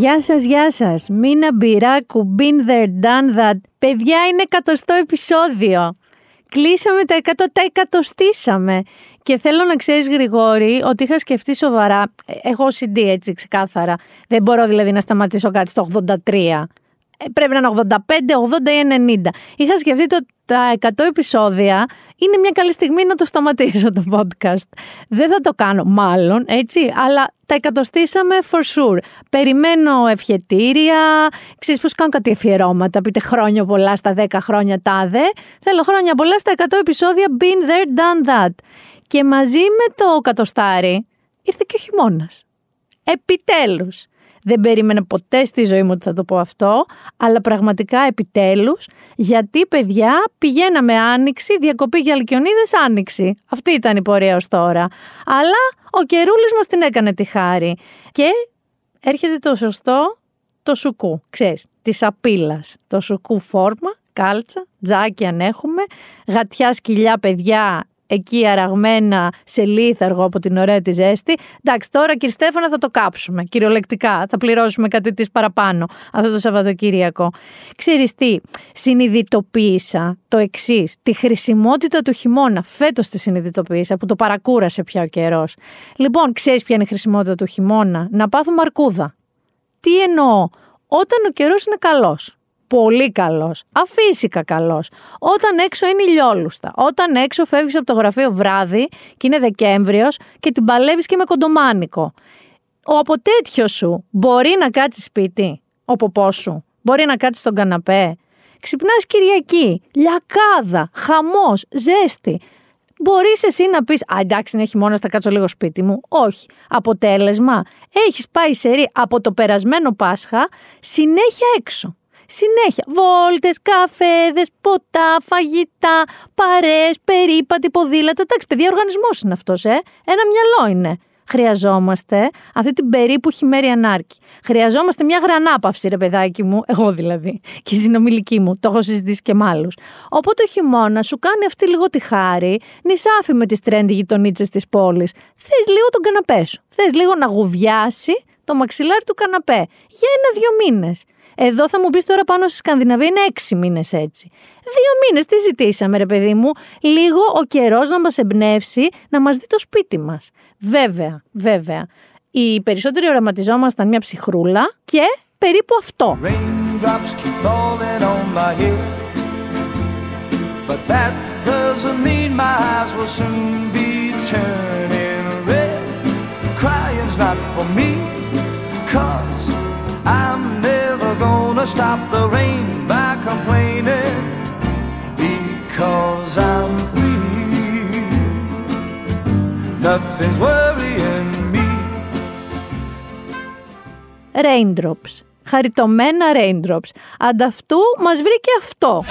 Γεια σας, γεια σας. Μίνα Μπυράκου, been there, done that. Παιδιά, είναι εκατοστό επεισόδιο. Κλείσαμε τα εκατό, τα εκατοστήσαμε. Και θέλω να ξέρεις Γρηγόρη ότι είχα σκεφτεί σοβαρά, ε, έχω CD έτσι ξεκάθαρα, δεν μπορώ δηλαδή να σταματήσω κάτι στο 83. Ε, πρέπει να είναι 85, 80 ή 90. Είχα σκεφτεί το τα 100 επεισόδια είναι μια καλή στιγμή να το σταματήσω το podcast. Δεν θα το κάνω μάλλον, έτσι, αλλά τα εκατοστήσαμε for sure. Περιμένω ευχετήρια, ξέρεις πώς κάνω κάτι αφιερώματα, πείτε χρόνια πολλά στα 10 χρόνια τάδε. Θέλω χρόνια πολλά στα 100 επεισόδια been there, done that. Και μαζί με το κατοστάρι ήρθε και ο χειμώνας. Επιτέλους. Δεν περίμενα ποτέ στη ζωή μου ότι θα το πω αυτό, αλλά πραγματικά επιτέλους, γιατί παιδιά πηγαίναμε άνοιξη, διακοπή για Αλκιονίδες άνοιξη. Αυτή ήταν η πορεία ως τώρα. Αλλά ο καιρούλης μας την έκανε τη χάρη. Και έρχεται το σωστό, το σουκού, ξέρεις, της απίλας. Το σουκού φόρμα, κάλτσα, τζάκι αν έχουμε, γατιά σκυλιά παιδιά εκεί αραγμένα σε λίθαργο από την ωραία τη ζέστη. Εντάξει, τώρα κύριε Στέφανα θα το κάψουμε. Κυριολεκτικά θα πληρώσουμε κάτι της παραπάνω αυτό το Σαββατοκύριακο. Ξέρεις τι, συνειδητοποίησα το εξής. Τη χρησιμότητα του χειμώνα. Φέτος τη συνειδητοποίησα που το παρακούρασε πια ο καιρός. Λοιπόν, ξέρεις ποια είναι η χρησιμότητα του χειμώνα; Να πάθουμε αρκούδα. Τι εννοώ, όταν ο καιρός είναι καλός πολύ καλός. Αφύσικα καλός. Όταν έξω είναι ηλιόλουστα. Όταν έξω φεύγεις από το γραφείο βράδυ και είναι Δεκέμβριος και την παλεύεις και με κοντομάνικο. Ο αποτέτιο σου μπορεί να κάτσει σπίτι. Ο ποπός σου. Μπορεί να κάτσει στον καναπέ. Ξυπνάς Κυριακή. Λιακάδα. Χαμός. Ζέστη. Μπορείς εσύ να πεις: Α, εντάξει, είναι χειμώνα, θα κάτσω λίγο σπίτι μου. Όχι. Αποτέλεσμα, έχεις πάει σε ρί από το περασμένο Πάσχα συνέχεια έξω. Συνέχεια. Βόλτες, καφέδες, ποτά, φαγητά, παρέες, περίπατη, ποδήλατα. Εντάξει, παιδιά, οργανισμός είναι αυτός, ε. Ένα μυαλό είναι. Χρειαζόμαστε αυτή την περίπου χειμέρη ανάρκη. Χρειαζόμαστε μια γρανάπαυση, ρε παιδάκι μου, εγώ δηλαδή, και η συνομιλική μου. Το έχω συζητήσει και με άλλους. Οπότε ο χειμώνας σου κάνει αυτή λίγο τη χάρη, νησάφι με τις τρέντι γειτονίτσες της πόλης. Θες λίγο τον καναπέ σου. Θες λίγο να γουβιάσει το μαξιλάρι του καναπέ για ένα-δύο μήνες. Εδώ θα μου πεις τώρα πάνω στη Σκανδιναβία είναι έξι μήνες έτσι. Δύο μήνες τι ζητήσαμε, ρε παιδί μου. Λίγο ο καιρός να μας εμπνεύσει να μας δει το σπίτι μας. Βέβαια, βέβαια. Οι περισσότεροι οραματιζόμασταν μια ψυχρούλα και περίπου αυτό. not gonna stop the rain by complaining because I'm free. Nothing's worrying me. Raindrops. Χαριτωμένα raindrops. Ανταυτού μας βρήκε αυτό.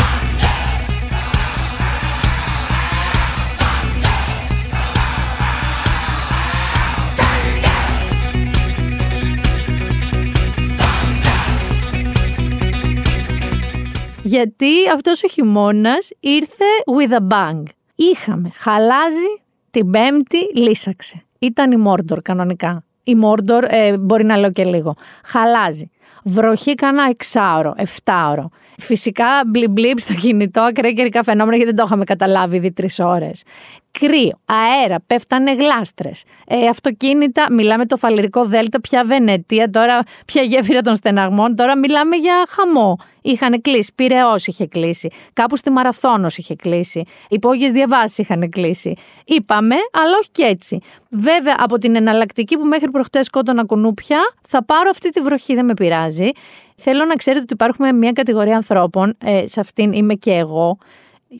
Γιατί αυτός ο χειμώνας ήρθε with a bang. Είχαμε, χαλάζει, την πέμπτη λύσαξε. Ήταν η Μόρντορ κανονικά. Η Μόρντορ ε, μπορεί να λέω και λίγο. Χαλάζει. Βροχή κανένα εξάωρο, εφτάωρο. Φυσικά μπλιμπ μπλιμπ στο κινητό, ακραία καιρικά φαινόμενα γιατί δεν το είχαμε καταλάβει ήδη τρεις ώρες. Κρύο, αέρα, πέφτανε γλάστρες. Ε, αυτοκίνητα, μιλάμε το φαλυρικό Δέλτα, πια Βενετία, τώρα πια γέφυρα των στεναγμών, τώρα μιλάμε για χαμό. Είχαν κλείσει, Πυραιό είχε κλείσει, κάπου στη Μαραθώνος είχε κλείσει, υπόγειες διαβάσεις είχαν κλείσει. Είπαμε, αλλά όχι και έτσι. Βέβαια, από την εναλλακτική που μέχρι προχτές σκότωνα κουνούπια, θα πάρω αυτή τη βροχή, δεν με πειράζει. Θέλω να ξέρετε ότι υπάρχουμε μια κατηγορία ανθρώπων, ε, σε αυτήν είμαι και εγώ.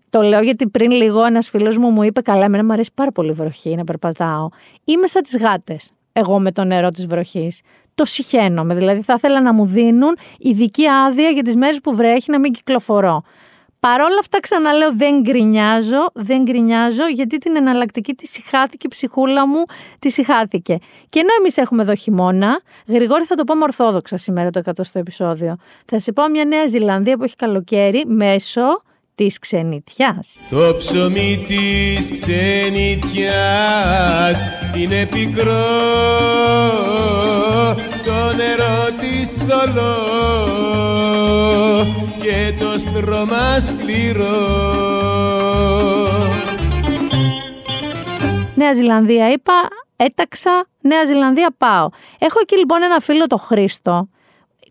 Το λέω γιατί πριν λίγο ένας φίλος μου μου είπε: Καλά, εμένα μου αρέσει πάρα πολύ η βροχή να περπατάω. Είμαι σαν τις γάτες. Εγώ με το νερό της βροχής. Το συχαίνομαι. Δηλαδή, θα ήθελα να μου δίνουν ειδική άδεια για τις μέρες που βρέχει να μην κυκλοφορώ. Παρ' όλα αυτά ξαναλέω δεν γκρινιάζω, δεν γκρινιάζω γιατί την εναλλακτική τη συχάθηκε η ψυχούλα μου, τη συχάθηκε. Και ενώ εμείς έχουμε εδώ χειμώνα, Γρηγόρη θα το πούμε ορθόδοξα σήμερα το 100 επεισόδιο. Θα σε πω μια Νέα Ζηλανδία που έχει καλοκαίρι μέσω της ξενιτιάς. Το ψωμί της ξενιτιάς είναι πικρό, το νερό της θολό και το στρώμα σκληρό. Νέα Ζηλανδία είπα, έταξα, Νέα Ζηλανδία πάω. Έχω εκεί λοιπόν ένα φίλο το Χρήστο,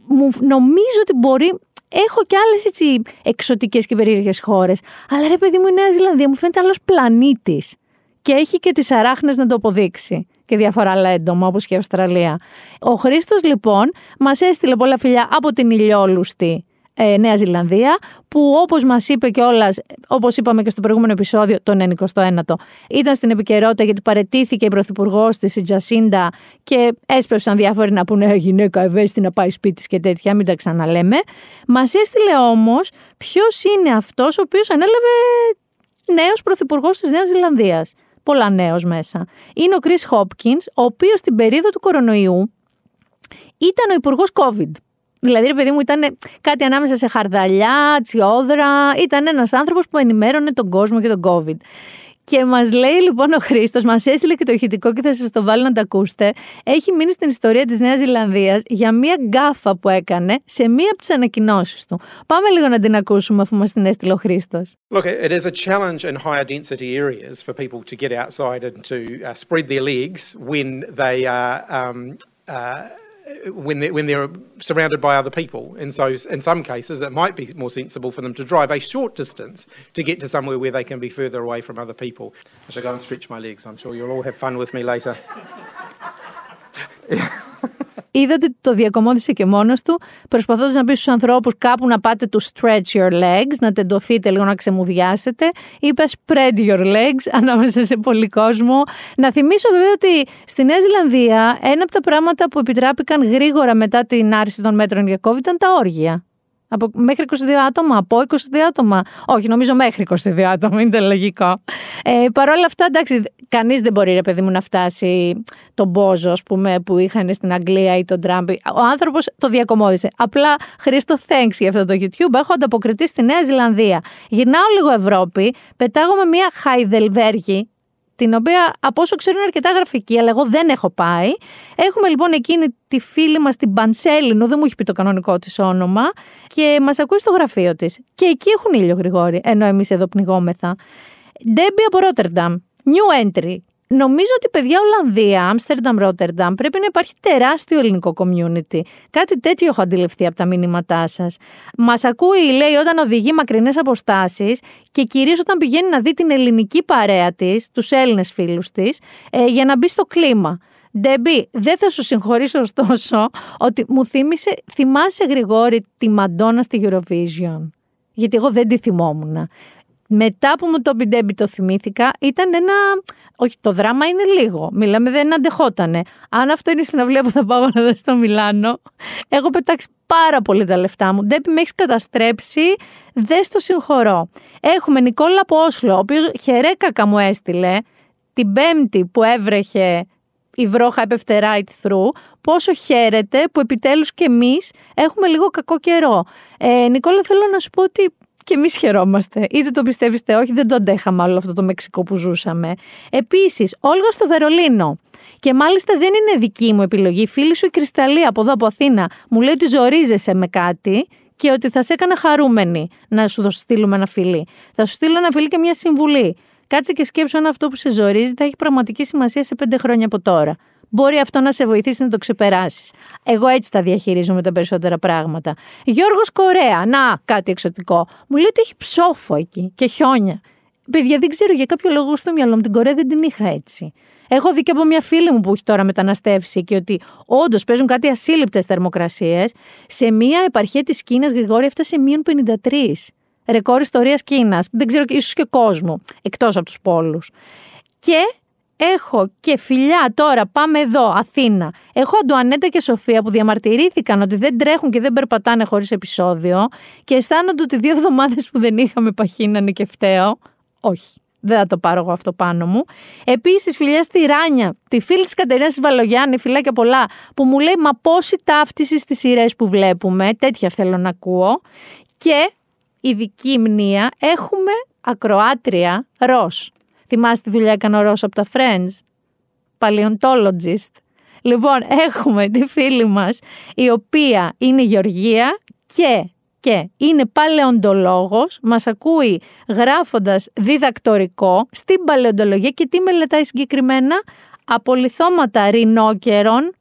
μου νομίζω ότι μπορεί Έχω και άλλες έτσι εξωτικές και περίεργες χώρες. Αλλά ρε παιδί μου, η Νέα Ζηλανδία μου φαίνεται άλλος πλανήτης. Και έχει και τις αράχνες να το αποδείξει. Και διάφορα άλλα έντομα, όπως και η Αυστραλία. Ο Χρήστος, λοιπόν, μας έστειλε πολλά φιλιά από την ηλιόλουστη ε, Νέα Ζηλανδία, που όπως μας είπε κιόλας, όπως είπαμε και στο προηγούμενο επεισόδιο, τον 21ο, ήταν στην επικαιρότητα γιατί παρετήθηκε η πρωθυπουργός της, η Τζασίντα, και έσπευσαν διάφοροι να πούνε «Ε, γυναίκα ευαίσθητη να πάει σπίτι και τέτοια, μην τα ξαναλέμε. Μας έστειλε όμως ποιος είναι αυτός ο οποίος ανέλαβε νέος πρωθυπουργός της Νέας Ζηλανδίας. Πολλά νέος μέσα. Είναι ο Chris Hopkins, ο οποίος στην περίοδο του κορονοϊού ήταν ο υπουργός COVID. Δηλαδή, ρε παιδί μου, ήταν κάτι ανάμεσα σε χαρδαλιά, τσιόδρα. Ήταν ένας άνθρωπος που ενημέρωνε τον κόσμο για τον COVID. Και μας λέει λοιπόν ο Χρήστος, μας έστειλε και το ηχητικό και θα σας το βάλω να τα ακούσετε. Έχει μείνει στην ιστορία της Νέας Ζηλανδίας για μία γκάφα που έκανε σε μία από τις ανακοινώσεις του. Πάμε λίγο να την ακούσουμε αφού μας την έστειλε ο Χρήστος. Look, it is a challenge in higher density areas for people to get outside and to uh, spread their legs when they are. Um, uh, when they're, when they're surrounded by other people. And so, in some cases, it might be more sensible for them to drive a short distance to get to somewhere where they can be further away from other people. I shall go and stretch my legs. I'm sure you'll all have fun with me later. Είδα ότι το διακομώδησε και μόνος του, προσπαθώντας να πει στους ανθρώπους κάπου να πάτε to stretch your legs, να τεντωθείτε λίγο να ξεμουδιάσετε. Είπε spread your legs ανάμεσα σε πολύ κόσμο. Να θυμίσω βέβαια ότι στη Νέα Ζηλανδία ένα από τα πράγματα που επιτράπηκαν γρήγορα μετά την άρση των μέτρων για COVID ήταν τα όργια. Από, μέχρι 22 άτομα, από 22 άτομα. Όχι, νομίζω μέχρι 22 άτομα, είναι λογικό. Ε, Παρ' όλα αυτά, εντάξει, κανείς δεν μπορεί, ρε παιδί μου, να φτάσει τον Μπόζο, πούμε, που είχαν στην Αγγλία ή τον Τραμπ. Ο άνθρωπος το διακομώδισε. Απλά Χρήστο, thanks για αυτό το YouTube. Έχω ανταποκριθεί στη Νέα Ζηλανδία. Γυρνάω λίγο Ευρώπη, πετάγω με μια Χαϊδελβέργη, την οποία από όσο ξέρω είναι αρκετά γραφική, αλλά εγώ δεν έχω πάει. Έχουμε λοιπόν εκείνη τη φίλη μας την Πανσέλινο, δεν μου έχει πει το κανονικό της όνομα, και μας ακούει στο γραφείο της. Και εκεί έχουν ήλιο, Γρηγόρη, ενώ εμείς εδώ πνιγόμεθα. Ντέμπι από Ρότερνταμ, new entry. Νομίζω ότι παιδιά Ολλανδία, Άμστερνταμ, Ρότερνταμ πρέπει να υπάρχει τεράστιο ελληνικό community. Κάτι τέτοιο έχω αντιληφθεί από τα μήνυματά σας. Μας ακούει, λέει, όταν οδηγεί μακρινές αποστάσεις και κυρίως όταν πηγαίνει να δει την ελληνική παρέα της, τους Έλληνες φίλους της, ε, για να μπει στο κλίμα. Ντέμπι, δεν θα σου συγχωρήσω ωστόσο ότι μου θύμισε, θυμάσαι Γρηγόρη τη Μαντόνα στη Eurovision; Γιατί εγώ δεν τη θυμόμουν. Μετά που μου το 'πε η Ντέμπι το θυμήθηκα, ήταν ένα. Όχι, το δράμα είναι λίγο. Μιλάμε, δεν αντεχότανε. Αν αυτό είναι η συναυλία που θα πάω να δω στο Μιλάνο, έχω πετάξει πάρα πολύ τα λεφτά μου. Ντέμπι, με έχεις καταστρέψει. Δεν στο συγχωρώ. Έχουμε Νικόλα από Όσλο, ο οποίος χαιρέκακα μου έστειλε την Πέμπτη που έβρεχε η βρόχα έπεφτε right through, πόσο χαίρεται που επιτέλους και εμείς έχουμε λίγο κακό καιρό. Ε, Νικόλα, θέλω να σου πω ότι και εμείς χαιρόμαστε. Είτε το πιστεύει είτε όχι, δεν το αντέχαμε όλο αυτό το Μεξικό που ζούσαμε. Επίσης, Όλγα στο Βερολίνο. Και μάλιστα δεν είναι δική μου επιλογή. Φίλη σου η Κρυσταλλή από εδώ από Αθήνα μου λέει ότι ζορίζεσαι με κάτι και ότι θα σε έκανα χαρούμενη να σου στείλουμε ένα φιλί. Θα σου στείλω ένα φιλί και μια συμβουλή. Κάτσε και σκέψου αν αυτό που σε ζορίζει θα έχει πραγματική σημασία σε πέντε χρόνια από τώρα. Μπορεί αυτό να σε βοηθήσει να το ξεπεράσεις. Εγώ έτσι τα διαχειρίζομαι τα περισσότερα πράγματα. Γιώργος Κορέα, να κάτι εξωτικό. Μου λέει ότι έχει ψόφο εκεί και χιόνια. Παιδιά, δεν ξέρω για κάποιο λόγο στο μυαλό μου την Κορέα δεν την είχα έτσι. Έχω δει και από μια φίλη μου που έχει τώρα μεταναστεύσει και ότι όντως παίζουν κάτι ασύλληπτες θερμοκρασίες. Σε μια επαρχία της Κίνας, Γρηγόρη, έφτασε μείον 53 ρεκόρ ιστορίας Κίνας. Δεν ξέρω, ίσως και κόσμου, εκτός από τους πόλους. Και έχω και φιλιά τώρα, πάμε εδώ, Αθήνα. Έχω Αντουανέτα και Σοφία που διαμαρτυρήθηκαν ότι δεν τρέχουν και δεν περπατάνε χωρίς επεισόδιο και αισθάνονται ότι δύο εβδομάδες που δεν είχαμε παχύνανε και φταίω. Όχι. Δεν θα το πάρω εγώ αυτό πάνω μου. Επίσης, φιλιά στη Ράνια, τη φίλη της Κατερίνα Βαλογιάννη, φιλάκια πολλά, που μου λέει Μα πόση ταύτιση στις σειρές που βλέπουμε. Τέτοια θέλω να ακούω. Και ειδική μνήα έχουμε ακροάτρια Ρος. Θυμάστε τη δουλειά έκανε ο Ρος από τα Friends; Paleontologist. Λοιπόν, έχουμε τη φίλη μας η οποία είναι Γεωργία και, και είναι παλαιοντολόγος, μας ακούει γράφοντας διδακτορικό στην παλαιοντολογία και τι μελετάει συγκεκριμένα; Απολυθώματα ρινόκερων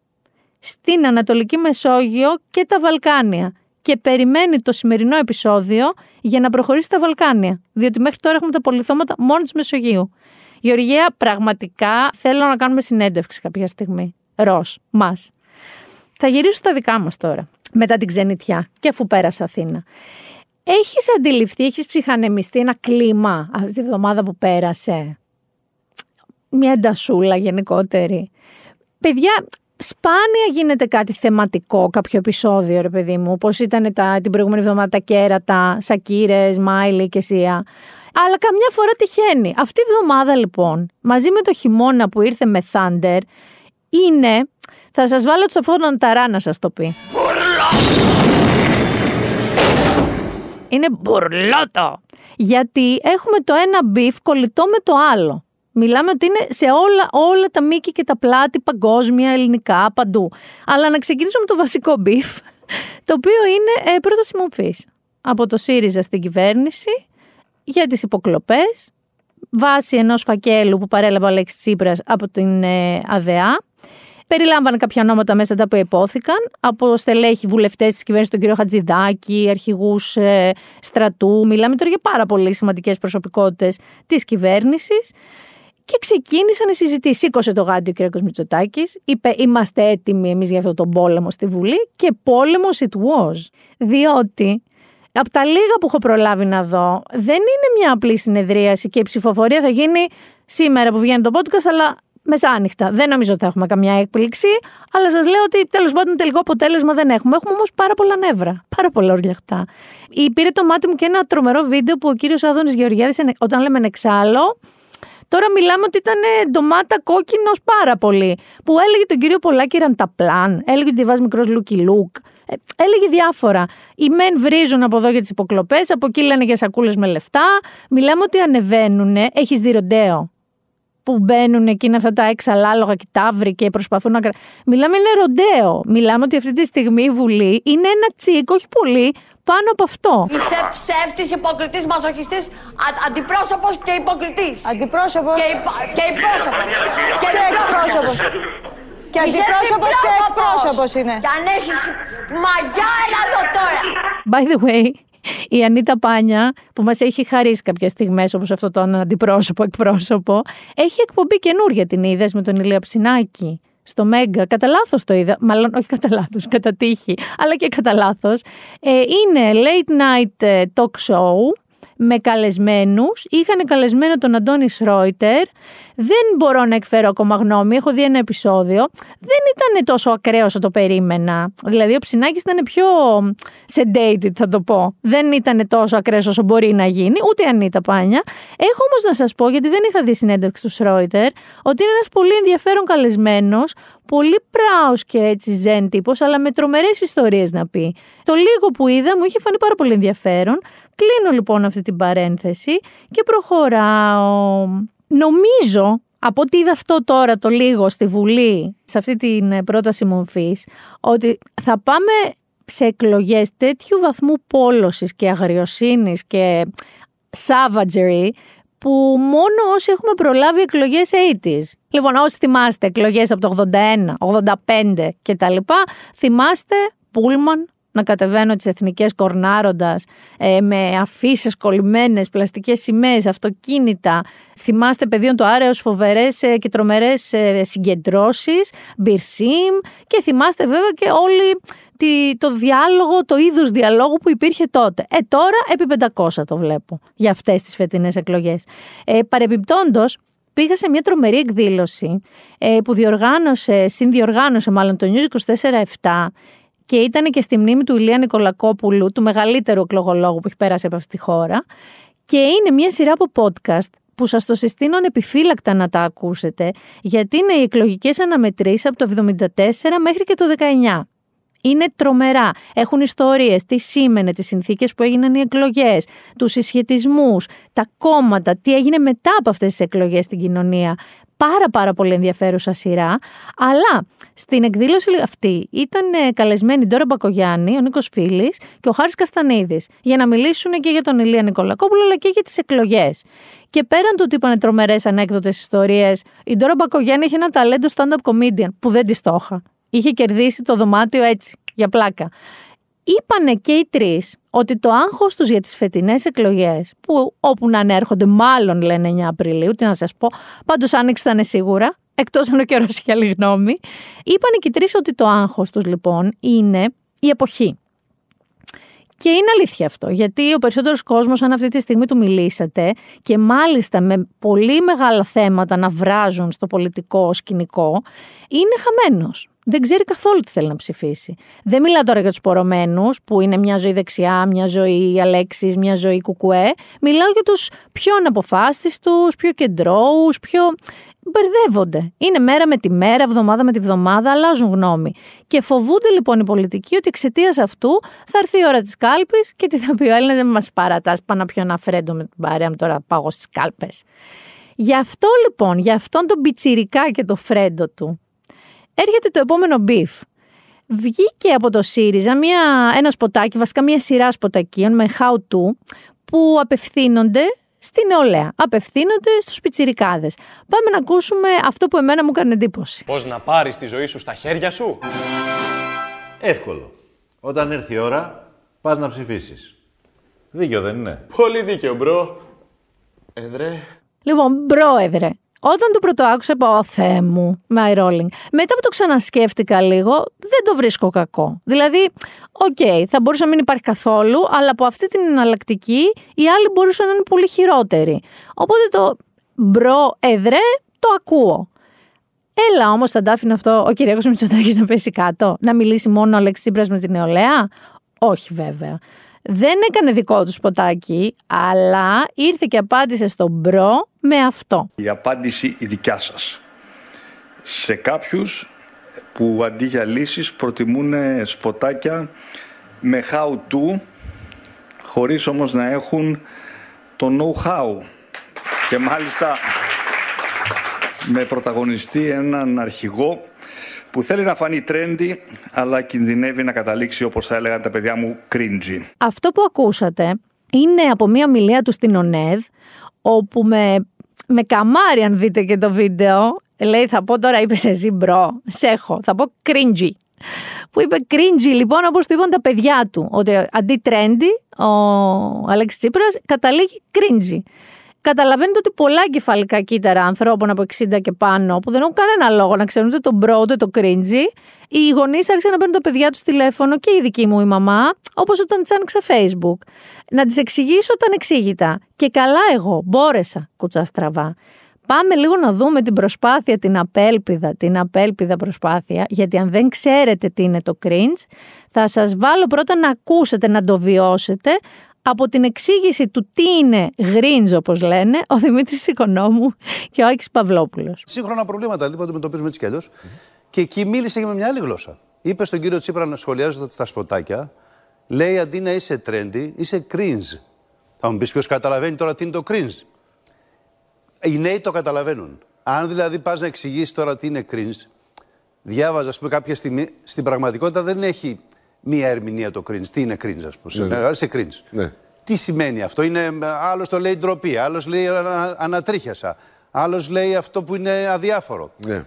στην Ανατολική Μεσόγειο και τα Βαλκάνια και περιμένει το σημερινό επεισόδιο για να προχωρήσει στα Βαλκάνια. Διότι μέχρι τώρα έχουμε τα πολυθώματα μόνο της Μεσογείου. Γεωργία, πραγματικά θέλω να κάνουμε συνέντευξη κάποια στιγμή. Ρος, μας. Θα γυρίσω στα δικά μας τώρα, μετά την ξενιτιά και αφού πέρασα Αθήνα. Έχεις αντιληφθεί, έχεις ψυχανεμιστεί ένα κλίμα αυτή τη βδομάδα που πέρασε; Μια εντασούλα γενικότερη. Παιδιά, σπάνια γίνεται κάτι θεματικό, κάποιο επεισόδιο, ρε παιδί μου, όπως ήταν τα, την προηγούμενη εβδομάδα τα κέρατα, Σακύρες, Μάιλι και Σία. Αλλά καμιά φορά τυχαίνει. Αυτή η εβδομάδα λοιπόν, μαζί με το χειμώνα που ήρθε με Thunder, είναι. Θα σας βάλω το σαφόν ταρά να σας το πει. Είναι μπουρλότο. Γιατί έχουμε το ένα μπιφ κολλητό με το άλλο. Μιλάμε ότι είναι σε όλα, όλα τα μήκη και τα πλάτη, παγκόσμια, ελληνικά, παντού. Αλλά να ξεκινήσουμε με το βασικό beef, το οποίο είναι ε, πρόταση μομφής. Από το ΣΥΡΙΖΑ στην κυβέρνηση για τις υποκλοπές, βάσει ενός φακέλου που παρέλαβε ο Αλέξης Τσίπρας από την ε, ΑΔΑΕ. Περιλάμβανε κάποια ονόματα μέσα τα που υπόθηκαν από στελέχη βουλευτές της κυβέρνησης, τον κύριο Χατζηδάκη, αρχηγούς ε, στρατού. Μιλάμε τώρα για πάρα πολύ σημαντικές προσωπικότητες της κυβέρνησης. Και ξεκίνησαν οι συζητήσεις. Σήκωσε το γάντιο ο κ. Μητσοτάκης, είπε: Είμαστε έτοιμοι εμείς για αυτό τον πόλεμο στη Βουλή. Και πόλεμος it was. Διότι από τα λίγα που έχω προλάβει να δω, δεν είναι μια απλή συνεδρίαση και η ψηφοφορία θα γίνει σήμερα που βγαίνει το podcast, αλλά μεσάνυχτα. Δεν νομίζω ότι θα έχουμε καμιά έκπληξη, αλλά σας λέω ότι τέλος πάντων τελικό αποτέλεσμα δεν έχουμε. Έχουμε όμως πάρα πολλά νεύρα. Πάρα πολλά ορλιαχτά. Πήρε το μάτι μου και ένα τρομερό βίντεο που ο κύριος Άδωνης Γεωργιάδης, όταν λέμε έξαλλος, Τώρα μιλάμε ότι ήταν ντομάτα κόκκινος πάρα πολύ. Που έλεγε τον κύριο Πολάκη Ρανταπλάν, έλεγε ότι βάζει μικρός Λούκι Λουκ. Ε, έλεγε διάφορα. Οι μεν βρίζουν από εδώ για τις υποκλοπές, από εκεί λένε για σακούλες με λεφτά. Μιλάμε ότι ανεβαίνουν. Έχεις δει ροντέο που μπαίνουν εκεί είναι αυτά τα έξαλλα άλογα και ταύροι και προσπαθούν να. Μιλάμε είναι ροντέο. Μιλάμε ότι αυτή τη στιγμή η Βουλή είναι ένα τσίκ, όχι πολύ, πάνω από αυτό. Είσαι ψεύτης, υποκριτής, μαζοχιστής, αντιπρόσωπος και υποκριτής. Αντιπρόσωπος. Και, υπο, και υπόσωπος. Και εκπρόσωπος. Και αντιπρόσωπος και εκπρόσωπος είναι. Και αν έχεις μαγιά, έλα εδώ τώρα. By the way, η Ανίτα Πάνια, που μας έχει χαρίσει κάποιες στιγμές όπως αυτό το αντιπρόσωπο, εκπρόσωπο, έχει εκπομπή καινούργια την είδες με τον Ηλία Ψινάκη στο Μέγκα, κατά λάθος το είδα, μάλλον όχι κατά λάθος, κατά τύχη, αλλά και κατά λάθος. Ε, είναι late night ε, talk show με καλεσμένους. Είχαν καλεσμένο τον Αντώνης Σρόιτερ. Δεν μπορώ να εκφέρω ακόμα γνώμη, έχω δει ένα επεισόδιο. Δεν ήταν τόσο ακραίο όσο το περίμενα. Δηλαδή ο Ψινάκης ήταν πιο sedated θα το πω. Δεν ήταν τόσο ακραίος όσο μπορεί να γίνει, ούτε αν ήταν πάνια. Έχω όμως να σας πω, γιατί δεν είχα δει συνέντευξη του Σρόιτερ, ότι είναι ένας πολύ ενδιαφέρον καλεσμένος πολύ πράος και έτσι ζεν τύπος, αλλά με τρομερές ιστορίες να πει. Το λίγο που είδα μου είχε φανεί πάρα πολύ ενδιαφέρον. Κλείνω λοιπόν αυτή την παρένθεση και προχωράω. Νομίζω από ό,τι είδα αυτό τώρα το λίγο στη Βουλή, σε αυτή την πρόταση μορφής, ότι θα πάμε σε εκλογές τέτοιου βαθμού πόλωσης και αγριοσύνης και savagery που μόνο όσοι έχουμε προλάβει εκλογές 80s. Λοιπόν, όσοι θυμάστε εκλογές από το 81, 85 κτλ. Θυμάστε Πούλμαν, να κατεβαίνω τις εθνικές κορνάροντας ε, με αφήσεις κολλημένες, πλαστικές σημαίες, αυτοκίνητα. Θυμάστε πεδίων το Άρεος φοβερές ε, και τρομερές ε, συγκεντρώσεις, μπυρσίμ και θυμάστε βέβαια και όλη τη, το διάλογο, το είδους διαλόγου που υπήρχε τότε. Ε, τώρα επί 500 το βλέπω για αυτές τις φετινές εκλογές. Ε, παρεμπιπτόντως, πήγα σε μια τρομερή εκδήλωση ε, που διοργάνωσε, συνδιοργάνωσε μάλλον το News 24-7 και ήταν και στη μνήμη του Ηλία Νικολακόπουλου, του μεγαλύτερου εκλογολόγου που έχει πέρασει από αυτή τη χώρα. Και είναι μια σειρά από podcast που σας το συστήνω επιφύλακτα να τα ακούσετε, γιατί είναι οι εκλογικές αναμετρήσεις από το 74 μέχρι και το 19. Είναι τρομερά. Έχουν ιστορίες, τι σήμαινε, τις συνθήκες που έγιναν οι εκλογές, τους συσχετισμούς, τα κόμματα, τι έγινε μετά από αυτές τις εκλογές στην κοινωνία. Πάρα πάρα πολύ ενδιαφέρουσα σειρά, αλλά στην εκδήλωση αυτή ήταν ε, καλεσμένοι η Ντόρα Μπακογιάννη, ο Νίκος Φίλης και ο Χάρης Καστανίδης για να μιλήσουν και για τον Ηλία Νικολακόπουλο αλλά και για τις εκλογές. Και πέραν του ότι είπαν τρομερές ανέκδοτες ιστορίες, η Ντόρα Μπακογιάννη έχει ένα ταλέντο stand-up comedian που δεν της το είχα. Είχε κερδίσει το δωμάτιο έτσι, για πλάκα. Είπανε και οι τρεις ότι το άγχος τους για τις φετινές εκλογές, που όπου να ανέρχονται, μάλλον λένε 9 Απριλίου, τι να σας πω, πάντως άνοιξη θα είναι σίγουρα, εκτός αν ο καιρός έχει άλλη γνώμη, είπανε και οι τρεις ότι το άγχος τους λοιπόν είναι η εποχή. Και είναι αλήθεια αυτό, γιατί ο περισσότερος κόσμος, αν αυτή τη στιγμή του μιλήσατε, και μάλιστα με πολύ μεγάλα θέματα να βράζουν στο πολιτικό σκηνικό, είναι χαμένος. Δεν ξέρει καθόλου τι θέλει να ψηφίσει. Δεν μιλάω τώρα για τους πορωμένους, που είναι μια ζωή δεξιά, μια ζωή Αλέξης, μια ζωή Κουκουέ. Μιλάω για τους πιο αναποφάσιστου, πιο κεντρώους, πιο μπερδεύονται. Είναι μέρα με τη μέρα, εβδομάδα με τη βδομάδα, αλλάζουν γνώμη. Και φοβούνται λοιπόν οι πολιτικοί ότι εξαιτίας αυτού θα έρθει η ώρα της κάλπης και τι θα πει ο Έλληνα, δεν μας παρατάς. Πάω να πιω ένα φρέντο με την παρέα μου τώρα, πάω στις κάλπες. Γι' αυτό λοιπόν, για αυτόν τον πιτσιρικά και το φρέντο του, έρχεται το επόμενο beef. Βγήκε από το ΣΥΡΙΖΑ μια, ένα σποτάκι, βασικά μια σειρά σποτακίων με how to, που απευθύνονται στη νεολαία. Απευθύνονται στους πιτσιρικάδες. Πάμε να ακούσουμε αυτό που εμένα μου έκανε εντύπωση. Πώς να πάρεις τη ζωή σου στα χέρια σου; Εύκολο. Όταν έρθει η ώρα, πας να ψηφίσεις. Δίκιο δεν είναι; Πολύ δίκαιο, bro εδρε. Λοιπόν, πρόεδρε, όταν το πρώτο άκουσα, είπα, Ω Θεέ μου, eye rolling. Μετά που το ξανασκέφτηκα λίγο, δεν το βρίσκω κακό. Δηλαδή, οκ, θα μπορούσε να μην υπάρχει καθόλου, αλλά από αυτή την εναλλακτική οι άλλοι μπορούσαν να είναι πολύ χειρότεροι. Οπότε το bro εδρε το ακούω. Έλα όμως, θα τα αυτό ο Κυριακός Μητσοτάκης να πέσει κάτω, να μιλήσει μόνο ο Αλέξης Τσίπρας με την νεολαία; Όχι, βέβαια. Δεν έκανε δικό τους σποτάκι, αλλά ήρθε και απάντησε στον bro με αυτό. Η απάντηση η δικιά σας. Σε κάποιους που αντί για λύσεις προτιμούν σποτάκια με how to, χωρίς όμως να έχουν το know-how. Και μάλιστα με πρωταγωνιστή έναν αρχηγό που θέλει να φανεί trendy, αλλά κινδυνεύει να καταλήξει, όπως θα έλεγαν τα παιδιά μου, cringy. Αυτό που ακούσατε είναι από μία ομιλία του στην ΟΝΝΕΔ, όπου με, με καμάρι, αν δείτε και το βίντεο, λέει θα πω τώρα, είπες εσύ bro, σε έχω, θα πω cringy. Που είπε cringy λοιπόν όπως το είπαν τα παιδιά του, ότι αντί trendy, ο Αλέξης Τσίπρας καταλήγει cringy καταλαβαίνετε ότι πολλά εγκεφαλικά κύτταρα ανθρώπων από 60 και πάνω, που δεν έχουν κανένα λόγο να ξέρουν ούτε τον bro ούτε το cringy, οι γονείς άρχισαν να παίρνουν τα παιδιά τους τηλέφωνο και η δική μου η μαμά, όπως όταν τη άνοιξα Facebook. Να τις εξηγήσω όταν εξήγητα. Και καλά εγώ, μπόρεσα, κουτσά στραβά. Πάμε λίγο να δούμε την προσπάθεια, την απέλπιδα, την απέλπιδα προσπάθεια, γιατί αν δεν ξέρετε τι είναι το cringe, θα σας βάλω πρώτα να ακούσετε, να το βιώσετε, από την εξήγηση του τι είναι γκριντζ, όπως λένε, ο Δημήτρης Οικονόμου και ο Άκης Παυλόπουλος. Σύγχρονα προβλήματα λοιπόν αντιμετωπίζουμε έτσι κι αλλιώς. Και εκεί μίλησε και με μια άλλη γλώσσα. Είπε στον κύριο Τσίπρα να σχολιάζοντα τα σποτάκια, λέει αντί να είσαι trendy, είσαι cringe. Θα μου πεις ποιος καταλαβαίνει τώρα τι είναι το cringe; Οι νέοι το καταλαβαίνουν. Αν δηλαδή πας να εξηγήσεις τώρα τι είναι cringe, διάβαζα, ας πούμε, κάποια στιγμή, στην πραγματικότητα δεν έχει μία ερμηνεία το cringe. Τι είναι cringe, ας πούμε; Ναι. Είσαι cringe. Ναι. Τι σημαίνει αυτό; Είναι, άλλος το λέει ντροπή, άλλος λέει ανατρίχιασα, άλλος λέει αυτό που είναι αδιάφορο. Ναι.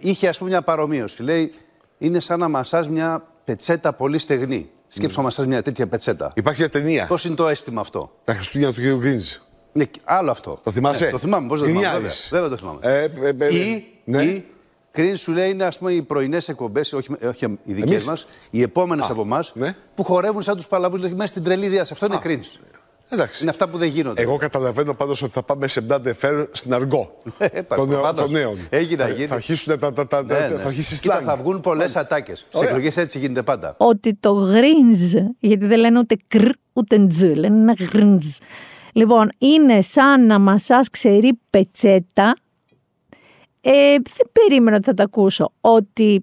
Είχε ας πούμε μια παρομοίωση. Λέει είναι σαν να μασά μια πετσέτα πολύ στεγνή. Σκέψου να μασά μια τέτοια πετσέτα. Υπάρχει μια ταινία. Πώς είναι το αίσθημα αυτό; Τα Χριστούγεννα του κ. Γκριντζ. Ναι, άλλο αυτό. Το θυμάσαι; Ναι, το θυμάμαι. Πώς δεν το θυμάμαι. Βέβαια, βέβαια το θυμάμαι. Ε, ε, ε, ή, ναι. ή Κρίν σου λέει είναι ας πούμε οι πρωινές εκπομπές, όχι, όχι οι δικές μας, οι επόμενες από εμάς, ναι. που χορεύουν σαν τους παλαβούς μέσα στην τρελή διάσταση. Αυτό είναι κρίν. Εντάξει. Είναι αυτά που δεν γίνονται. Εγώ καταλαβαίνω πάντως ότι θα πάμε σε μπλάντε φέρ στην αργό. Ε, των, νέων- προφανώς. των νέων. Έγινε, θα, έγινε. θα αρχίσουν τα. τα, τα, Ναι, τα- ναι. Θα αρχίσει Κοίτα, σλάνγκ. θα βγουν πολλές ατάκες. Στι Ωραία. εκλογές έτσι γίνεται πάντα. ότι το γκρίνζ, γιατί δεν λένε ούτε κρ ούτε τζ, λένε ένα γκρίνζ. Λοιπόν, είναι σαν να μασάς ξερή πετσέτα. Ε, δεν περίμενα ότι θα τα ακούσω. Ότι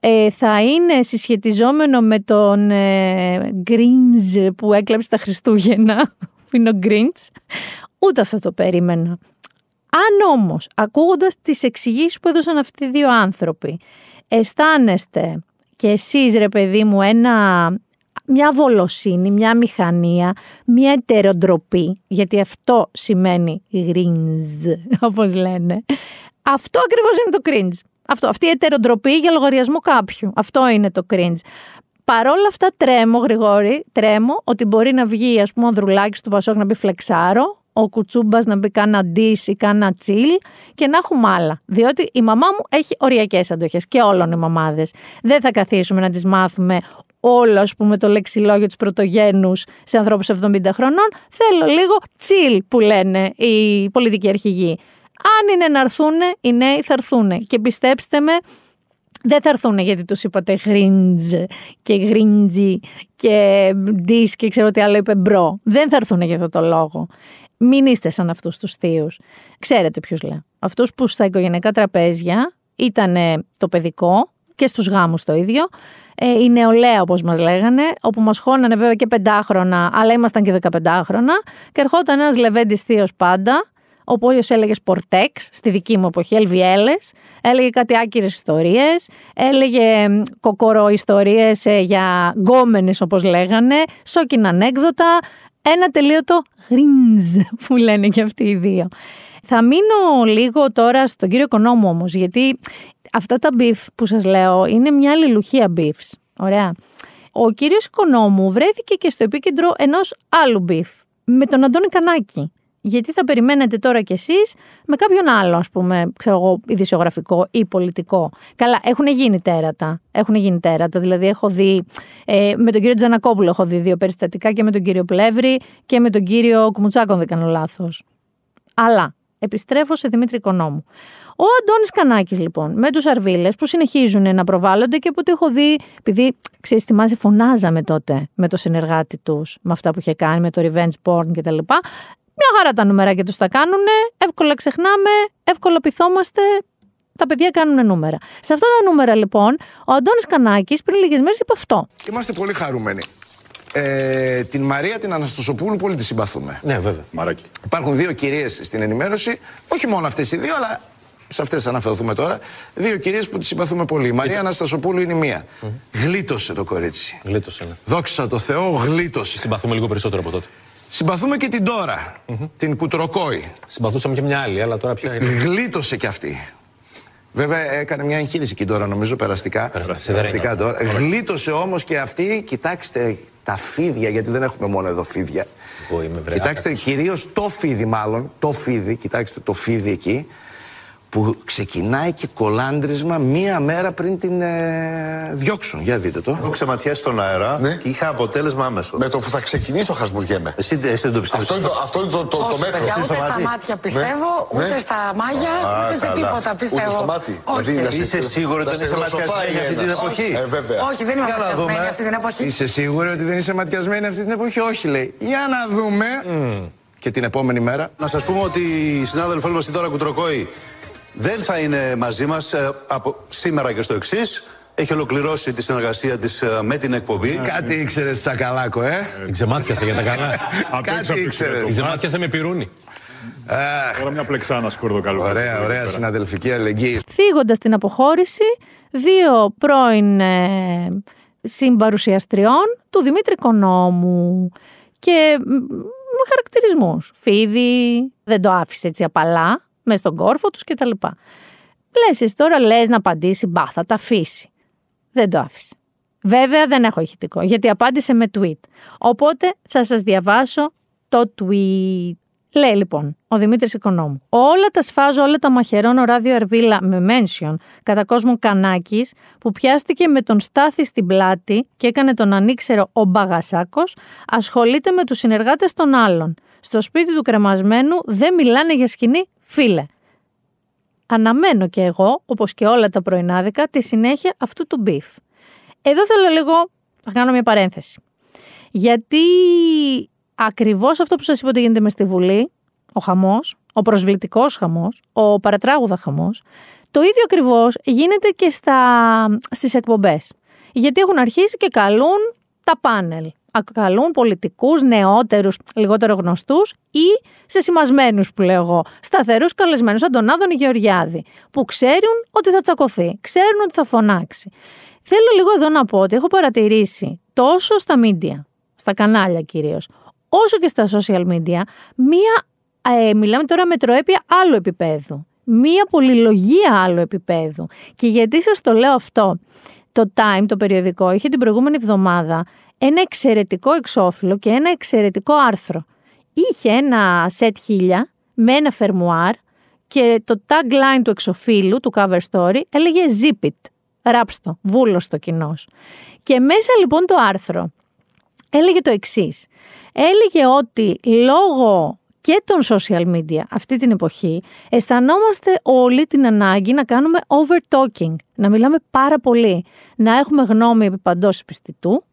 ε, θα είναι συσχετιζόμενο με τον ε, γκρίνζ που έκλαψε τα Χριστούγεννα, που είναι ο γκρίνζ. Ούτε αυτό το περίμενα. Αν όμως, ακούγοντας τις εξηγήσεις που έδωσαν αυτοί οι δύο άνθρωποι, αισθάνεστε και εσείς ρε παιδί μου ένα, μια βολοσύνη, μια μηχανία, μια ετεροντροπή, γιατί αυτό σημαίνει γρίνζ, όπως λένε. Αυτό ακριβώς είναι το cringe. Αυτό, αυτή η ετεροντροπή για λογαριασμό κάποιου. Αυτό είναι το cringe. Παρόλα αυτά τρέμω, Γρηγόρη, τρέμω ότι μπορεί να βγει ας πούμε ο Ανδρουλάκης του Πασόκ να πει φλεξάρω, ο Κουτσούμπας να πει κάνα ντύς ή κάνα τσιλ και να έχουμε άλλα. Διότι η μαμά μου έχει οριακές αντοχές και όλων οι μαμάδες. Δεν θα καθίσουμε να τις μάθουμε όλο ας πούμε το λεξιλόγιο της πρωτογένους σε ανθρώπους 70 χρονών. Θέλω λίγο chill που λένε οι πολιτικοί αρχηγοί. Αν είναι να έρθουν, οι νέοι θα έρθουν. Και πιστέψτε με, δεν θα έρθουν γιατί τους είπατε cringe και cringy και diss και ξέρω τι άλλο είπε bro. Δεν θα έρθουν για αυτό το λόγο. Μην είστε σαν αυτούς τους θείους. Ξέρετε ποιους λέω. Αυτούς που στα οικογενειακά τραπέζια ήταν το παιδικό και στους γάμους το ίδιο. Ε, η νεολαία όπως μας λέγανε, όπου μας χώνανε βέβαια και πεντάχρονα, αλλά ήμασταν και δεκαπεντάχρονα και ερχόταν ένας λεβέντης θείος πάντα, ο οποίο έλεγε Σπορτέξ στη δική μου εποχή, Ελβιέλες, έλεγε κάτι άκυρες ιστορίες, έλεγε μ, κοκορό ιστορίες ε, για γκόμενες όπως λέγανε, σόκιν ανέκδοτα, ένα ατελείωτο cringe που λένε και αυτοί οι δύο. Θα μείνω λίγο τώρα στον κύριο Οικονόμου όμως, γιατί αυτά τα beef που σας λέω είναι μια αλληλουχία beefs. Ωραία. Ο κύριος Οικονόμου βρέθηκε και στο επίκεντρο ενός άλλου beef, με τον Αντώνη Κανάκη. Γιατί θα περιμένετε τώρα κι εσείς με κάποιον άλλο, ας πούμε, ξέρω εγώ, ειδησιογραφικό ή πολιτικό. Καλά, έχουν γίνει τέρατα. Έχουν γίνει τέρατα. Δηλαδή, έχω δει ε, με τον κύριο Τζανακόπουλο έχω δει δύο περιστατικά και με τον κύριο Πλεύρη και με τον κύριο Κουμουτσάκο, αν δεν κάνω λάθος. Αλλά επιστρέφω σε Δημήτρη Οικονόμου. Ο Αντώνης Κανάκης λοιπόν με τους Αρβίλες που συνεχίζουν να προβάλλονται και που το έχω δει επειδή ξέρεις θυμάσαι φωνάζαμε τότε με το συνεργάτη τους με αυτά που είχε κάνει με το revenge porn και τα λοιπά. Μια χαρά τα νούμερα και τους τα κάνουνε, εύκολα ξεχνάμε, εύκολα πειθόμαστε, τα παιδιά κάνουν νούμερα. Σε αυτά τα νούμερα λοιπόν, ο Αντώνης Κανάκης πριν λίγες μέρες είπε αυτό. Είμαστε πολύ χαρούμενοι. Ε, την Μαρία την Αναστοσοπούλου πολύ τη συμπαθούμε. Ναι, βέβαια. Μαράκι. Υπάρχουν δύο κυρίες στην ενημέρωση, όχι μόνο αυτές οι δύο, αλλά σε αυτές αναφερθούμε τώρα. Δύο κυρίες που τη συμπαθούμε πολύ. Η Μαρία Αναστασοπούλου είναι η μία. Γλίτωσε το κορίτσι. Γλίτωσε, ναι. Δόξα τω Θεώ, γλίτωσε. Συμπαθούμε λίγο περισσότερο από τότε. Συμπαθούμε και την τώρα, την Κουτροκόη. Συμπαθούσαμε και μια άλλη, αλλά τώρα πια είναι; Γλίτωσε κι αυτή. Βέβαια έκανε μια εγχείρηση εκεί τώρα, νομίζω, περαστικά. σε Δερένια. τώρα. Γλίτωσε όμως και αυτή, κοιτάξτε τα φίδια, γιατί δεν έχουμε μόνο εδώ φίδια. Εγώ είμαι βρε. Κοιτάξτε, κυρίως το φίδι, μάλλον. Το φίδι, κοιτάξτε το φίδι εκεί. Που ξεκινάει και κολάντρισμα μία μέρα πριν την ε, διώξουν. Για δείτε το. Έχω ξεματιάσει στον αέρα Ναι. και είχα αποτέλεσμα άμεσο. Με το που θα ξεκινήσω, χασμουριέμαι. Εσύ, εσύ δεν το πιστεύεις. Αυτό είναι το, αυτό είναι το, το, το Όχι, μέτρο. παιδιά, Τι ούτε στο στα μάτι; μάτια πιστεύω, Ναι. ούτε Ναι. στα μάγια, Α, ούτε σε καλά. τίποτα πιστεύω. Ούτε στο μάτι. Όχι. Δηλαδή, να σε- Είσαι σίγουρο ότι να δεν σε είσαι γλωσσοφάει ματιασμένη αυτή την ένας. εποχή; Ε, βέβαια. Όχι, δεν είμαι Για να ματιασμένη δούμε. αυτή την εποχή. Είσαι σίγουρη ότι δεν είσαι ματιασμένη αυτή την εποχή, Όχι, λέει. Για να δούμε. Και την επόμενη μέρα. Να σας πούμε ότι η συνάδελφό μας η Δώρα Κουτροκόη δεν θα είναι μαζί μας ε, από σήμερα και στο εξής. Έχει ολοκληρώσει τη συνεργασία της ε, με την εκπομπή. Κάτι ήξερες, Τσακαλάκο, ε; Την ξεμάτιασε για τα καλά. Κάτι ήξερες. Την ξεμάτιασε με πυρούνι. Τώρα μια πλεξάνα σκουρδοκαλού. Ωραία, ωραία συναδελφική αλληλεγγύη. Θίγοντας την αποχώρηση δύο πρώην ε, συμπαρουσιαστριών του Δημήτρη Κονόμου και μ, με χαρακτηρισμούς. Φίδι, δεν το άφησες έτσι απαλά, μες στον κόρφο τους κτλ. Λες εσύ τώρα λες να απαντήσει, μπα θα τα αφήσει. Δεν το άφησε. Βέβαια δεν έχω ηχητικό, γιατί απάντησε με tweet. Οπότε θα σας διαβάσω το tweet. Λέει λοιπόν ο Δημήτρης Οικονόμου. Όλα τα σφάζω, όλα τα μαχαιρώνω Ράδιο Αρβύλα με mention κατά κόσμο Κανάκης που πιάστηκε με τον Στάθη στην πλάτη και έκανε τον ανήξερο ο Μπαγασάκος, ασχολείται με τους συνεργάτες των άλλων. Στο σπίτι του κρεμασμένου δεν μιλάνε για σκοινί, φίλε. Αναμένω και εγώ, όπως και όλα τα πρωινάδικα, τη συνέχεια αυτού του beef. Εδώ θέλω λίγο να κάνω μια παρένθεση. Γιατί ακριβώς αυτό που σας είπα ότι γίνεται μες στη Βουλή, ο χαμός, ο προσβλητικός χαμός, ο παρατράγουδα χαμός, το ίδιο ακριβώς γίνεται και στα, στις εκπομπές. Γιατί έχουν αρχίσει και καλούν τα πάνελ. Καλούν πολιτικούς, νεότερους, λιγότερο γνωστούς ή σε σημασμένους που λέω εγώ, σταθερούς καλεσμένους, σαν τον Άδωνη Γεωργιάδη, που ξέρουν ότι θα τσακωθεί, ξέρουν ότι θα φωνάξει. Θέλω λίγο εδώ να πω ότι έχω παρατηρήσει τόσο στα media, στα κανάλια κυρίως, όσο και στα social media, μία, ε, μιλάμε τώρα μετροέπεια άλλου επίπεδου. Μία πολυλογία άλλου επίπεδου. Και γιατί σας το λέω αυτό, το Time, το περιοδικό, είχε την προηγούμενη εβδομάδα ένα εξαιρετικό εξώφυλλο και ένα εξαιρετικό άρθρο. Είχε ένα set χίλια με ένα φερμουάρ και το tagline του εξωφύλλου, του cover story, έλεγε Zip it. Ράψτο, βούλο το κοινό. Και μέσα λοιπόν το άρθρο έλεγε το εξής. Έλεγε ότι λόγω και των social media αυτή την εποχή αισθανόμαστε όλοι την ανάγκη να κάνουμε over talking, να μιλάμε πάρα πολύ, να έχουμε γνώμη επί παντός επιστητού,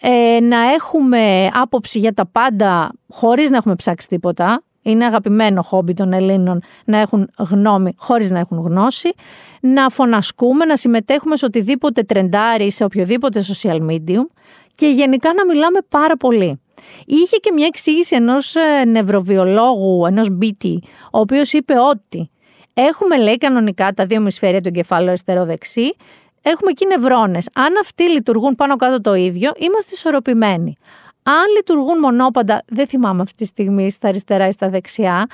ε, να έχουμε άποψη για τα πάντα χωρίς να έχουμε ψάξει τίποτα. Είναι αγαπημένο χόμπι των Ελλήνων να έχουν γνώμη χωρίς να έχουν γνώση. Να φωνασκούμε, να συμμετέχουμε σε οτιδήποτε τρεντάρει, σε οποιοδήποτε social medium και γενικά να μιλάμε πάρα πολύ. Είχε και μια εξήγηση ενός ε, νευροβιολόγου, ενός μπίτι, ο οποίος είπε ότι έχουμε λέει κανονικά τα δύο μισφαίρια του εγκεφάλου αριστερό-δεξί, έχουμε εκεί νευρώνες. Αν αυτοί λειτουργούν πάνω κάτω το ίδιο, είμαστε ισορροπημένοι. Αν λειτουργούν μονόπαντα, δεν θυμάμαι αυτή τη στιγμή στα αριστερά ή στα δεξιά,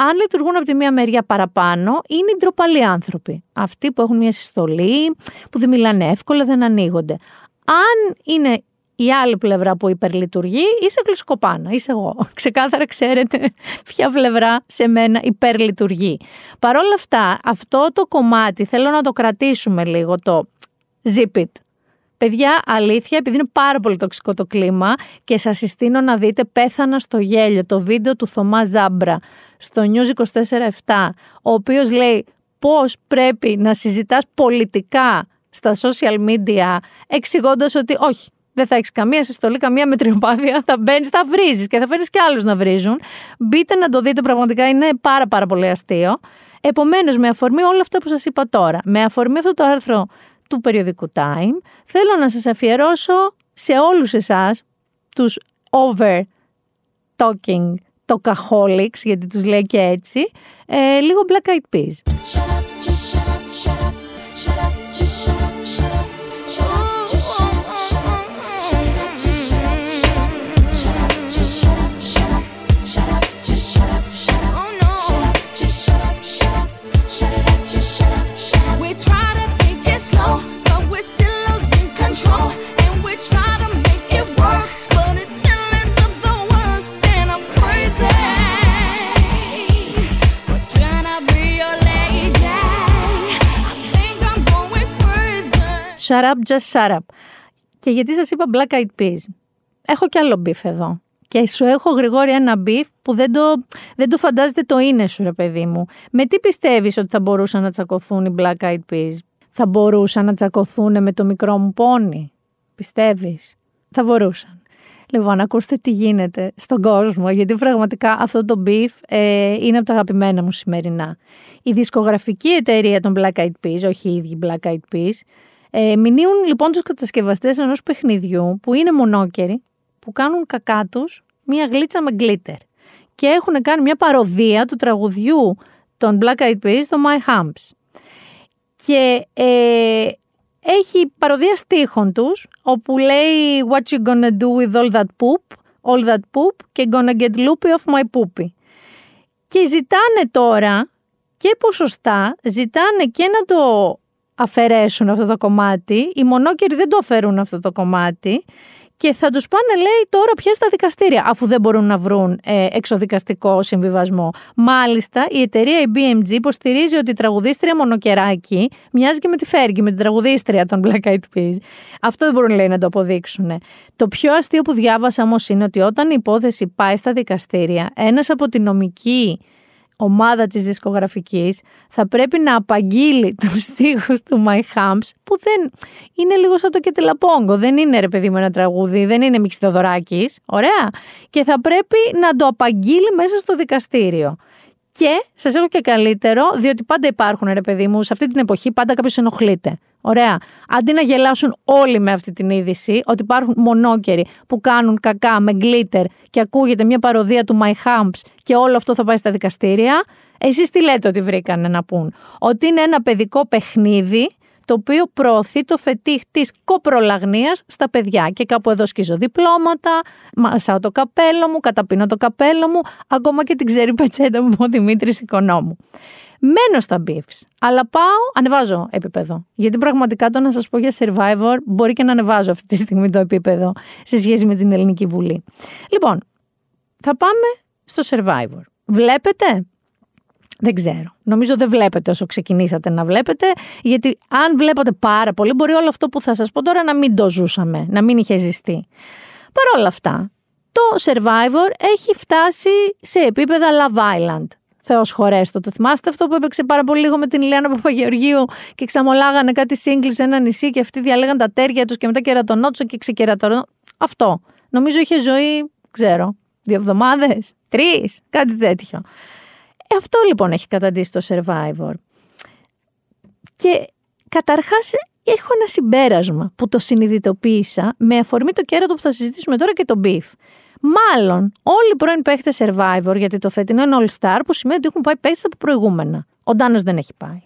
αν λειτουργούν από τη μία μεριά παραπάνω, είναι οι ντροπαλοί άνθρωποι. Αυτοί που έχουν μια συστολή, που δεν μιλάνε εύκολα, δεν ανοίγονται. Αν είναι η άλλη πλευρά που υπερλειτουργεί, είσαι γλυσκοπάνα, είσαι εγώ. Ξεκάθαρα ξέρετε ποια πλευρά σε μένα υπερλειτουργεί. Παρ' όλα αυτά, αυτό το κομμάτι θέλω να το κρατήσουμε λίγο, το zip it. Παιδιά, αλήθεια, επειδή είναι πάρα πολύ τοξικό το κλίμα και σας συστήνω να δείτε «Πέθανα στο γέλιο», το βίντεο του Θωμά Ζάμπρα στο News 24-7, ο οποίος λέει πώς πρέπει να συζητάς πολιτικά στα social media, εξηγώντας ότι όχι, δεν θα έχεις καμία συστολή, καμία μετριοπάθεια. Θα μπαίνεις, θα βρίζεις και θα φέρνεις και άλλους να βρίζουν. Μπείτε να το δείτε, πραγματικά είναι πάρα, πάρα πολύ αστείο. Επομένως, με αφορμή όλα αυτά που σας είπα τώρα, με αφορμή αυτό το άρθρο του περιοδικού Time, θέλω να σας αφιερώσω σε όλους εσάς τους over talking talkaholics, γιατί τους λέει και έτσι, ε, λίγο Black Eyed Peas. We Shut up, just shut up. Και γιατί σας είπα Black Eyed Peas; Έχω κι άλλο beef εδώ. Και σου έχω γρηγόρη ένα beef που δεν το, δεν το φαντάζεται το είναι σου ρε παιδί μου. Με τι πιστεύεις ότι θα μπορούσαν να τσακωθούν οι Black Eyed Peas; Θα μπορούσαν να τσακωθούν με το μικρό μου πόνι; Πιστεύεις; Θα μπορούσαν. Λοιπόν, ακούστε τι γίνεται στον κόσμο, γιατί πραγματικά αυτό το beef ε, είναι από τα αγαπημένα μου σημερινά. Η δισκογραφική εταιρεία των Black Eyed Peas, όχι οι ίδιοι Black Eyed Peas, ε, μηνύουν λοιπόν τους κατασκευαστές ενός παιχνιδιού που είναι μονόκεροι, που κάνουν κακά τους μία γλίτσα με γκλίτερ. Και έχουν κάνει μια παροδία του τραγουδιού των Black Eyed Peas στο My Humps. Και ε, έχει παροδία στίχων τους, όπου λέει What you gonna do with all that poop, all that poop και gonna get loopy off my poopy. Και ζητάνε τώρα και ποσοστά, ζητάνε και να το αφαιρέσουν αυτό το κομμάτι, οι μονόκεροι δεν το αφαιρούν αυτό το κομμάτι και θα τους πάνε λέει τώρα πια στα δικαστήρια αφού δεν μπορούν να βρουν ε, εξοδικαστικό συμβιβασμό. Μάλιστα η εταιρεία η BMG υποστηρίζει ότι η τραγουδίστρια Μονοκεράκη μοιάζει και με τη Φέργη, με την τραγουδίστρια των Black Eyed Peas. Αυτό δεν μπορούν λέει να το αποδείξουν. Το πιο αστείο που διάβασα όμως είναι ότι όταν η υπόθεση πάει στα δικαστήρια, ένας από τη νομική ομάδα της δισκογραφικής θα πρέπει να απαγγείλει τους στίχους του My Humps που δεν είναι λίγο σαν το Κετελαπόγκο, δεν είναι ρε παιδί μου ένα τραγούδι, δεν είναι Μιξιδοδωράκης, ωραία, και θα πρέπει να το απαγγείλει μέσα στο δικαστήριο. Και σας έχω και καλύτερο, διότι πάντα υπάρχουν, ρε παιδί μου, σε αυτή την εποχή πάντα κάποιος ενοχλείται. Ωραία. Αντί να γελάσουν όλοι με αυτή την είδηση, ότι υπάρχουν μονόκεροι που κάνουν κακά με γκλίτερ και ακούγεται μια παροδία του My Humps και όλο αυτό θα πάει στα δικαστήρια, εσείς τι λέτε ότι βρήκανε να πούν; Ότι είναι ένα παιδικό παιχνίδι το οποίο προωθεί το φετίχ της κοπρολαγνίας στα παιδιά. Και κάπου εδώ σκίζω διπλώματα, μασάω το καπέλο μου, καταπίνω το καπέλο μου, ακόμα και την ξέρει πετσέτα μου ο Δημήτρης Οικονόμου. Μένω στα beefs, αλλά πάω, ανεβάζω επίπεδο. Γιατί πραγματικά το να σας πω για Survivor μπορεί και να ανεβάζω αυτή τη στιγμή το επίπεδο σε σχέση με την Ελληνική Βουλή. Λοιπόν, θα πάμε στο Survivor. Βλέπετε, δεν ξέρω. Νομίζω δεν βλέπετε όσο ξεκινήσατε να βλέπετε, γιατί αν βλέπατε πάρα πολύ, μπορεί όλο αυτό που θα σας πω τώρα να μην το ζούσαμε, να μην είχε ζηστεί. Παρ' όλα αυτά, το Survivor έχει φτάσει σε επίπεδα Love Island. Θεός χωρέστο. Το θυμάστε αυτό που έπαιξε πάρα πολύ λίγο με την Ηλιάνα Παπαγεωργίου και ξαμολάγανε κάτι σύγκλι σε ένα νησί και αυτοί διαλέγαν τα τέρια τους και μετά κερατονότσο και ξεκερατονότσο. Αυτό. Νομίζω είχε ζωή, ξέρω, δύο εβδομάδες, τρεις, κάτι τέτοιο. Ε, αυτό λοιπόν έχει καταντήσει το Survivor. Και καταρχάς έχω ένα συμπέρασμα που το συνειδητοποίησα με αφορμή το κέρατο που θα συζητήσουμε τώρα και το beef. Μάλλον όλοι οι πρώην παίχτες Survivor, γιατί το φετινό είναι All Star, που σημαίνει ότι έχουν πάει παίχτες από προηγούμενα. Ο Ντάνος δεν έχει πάει.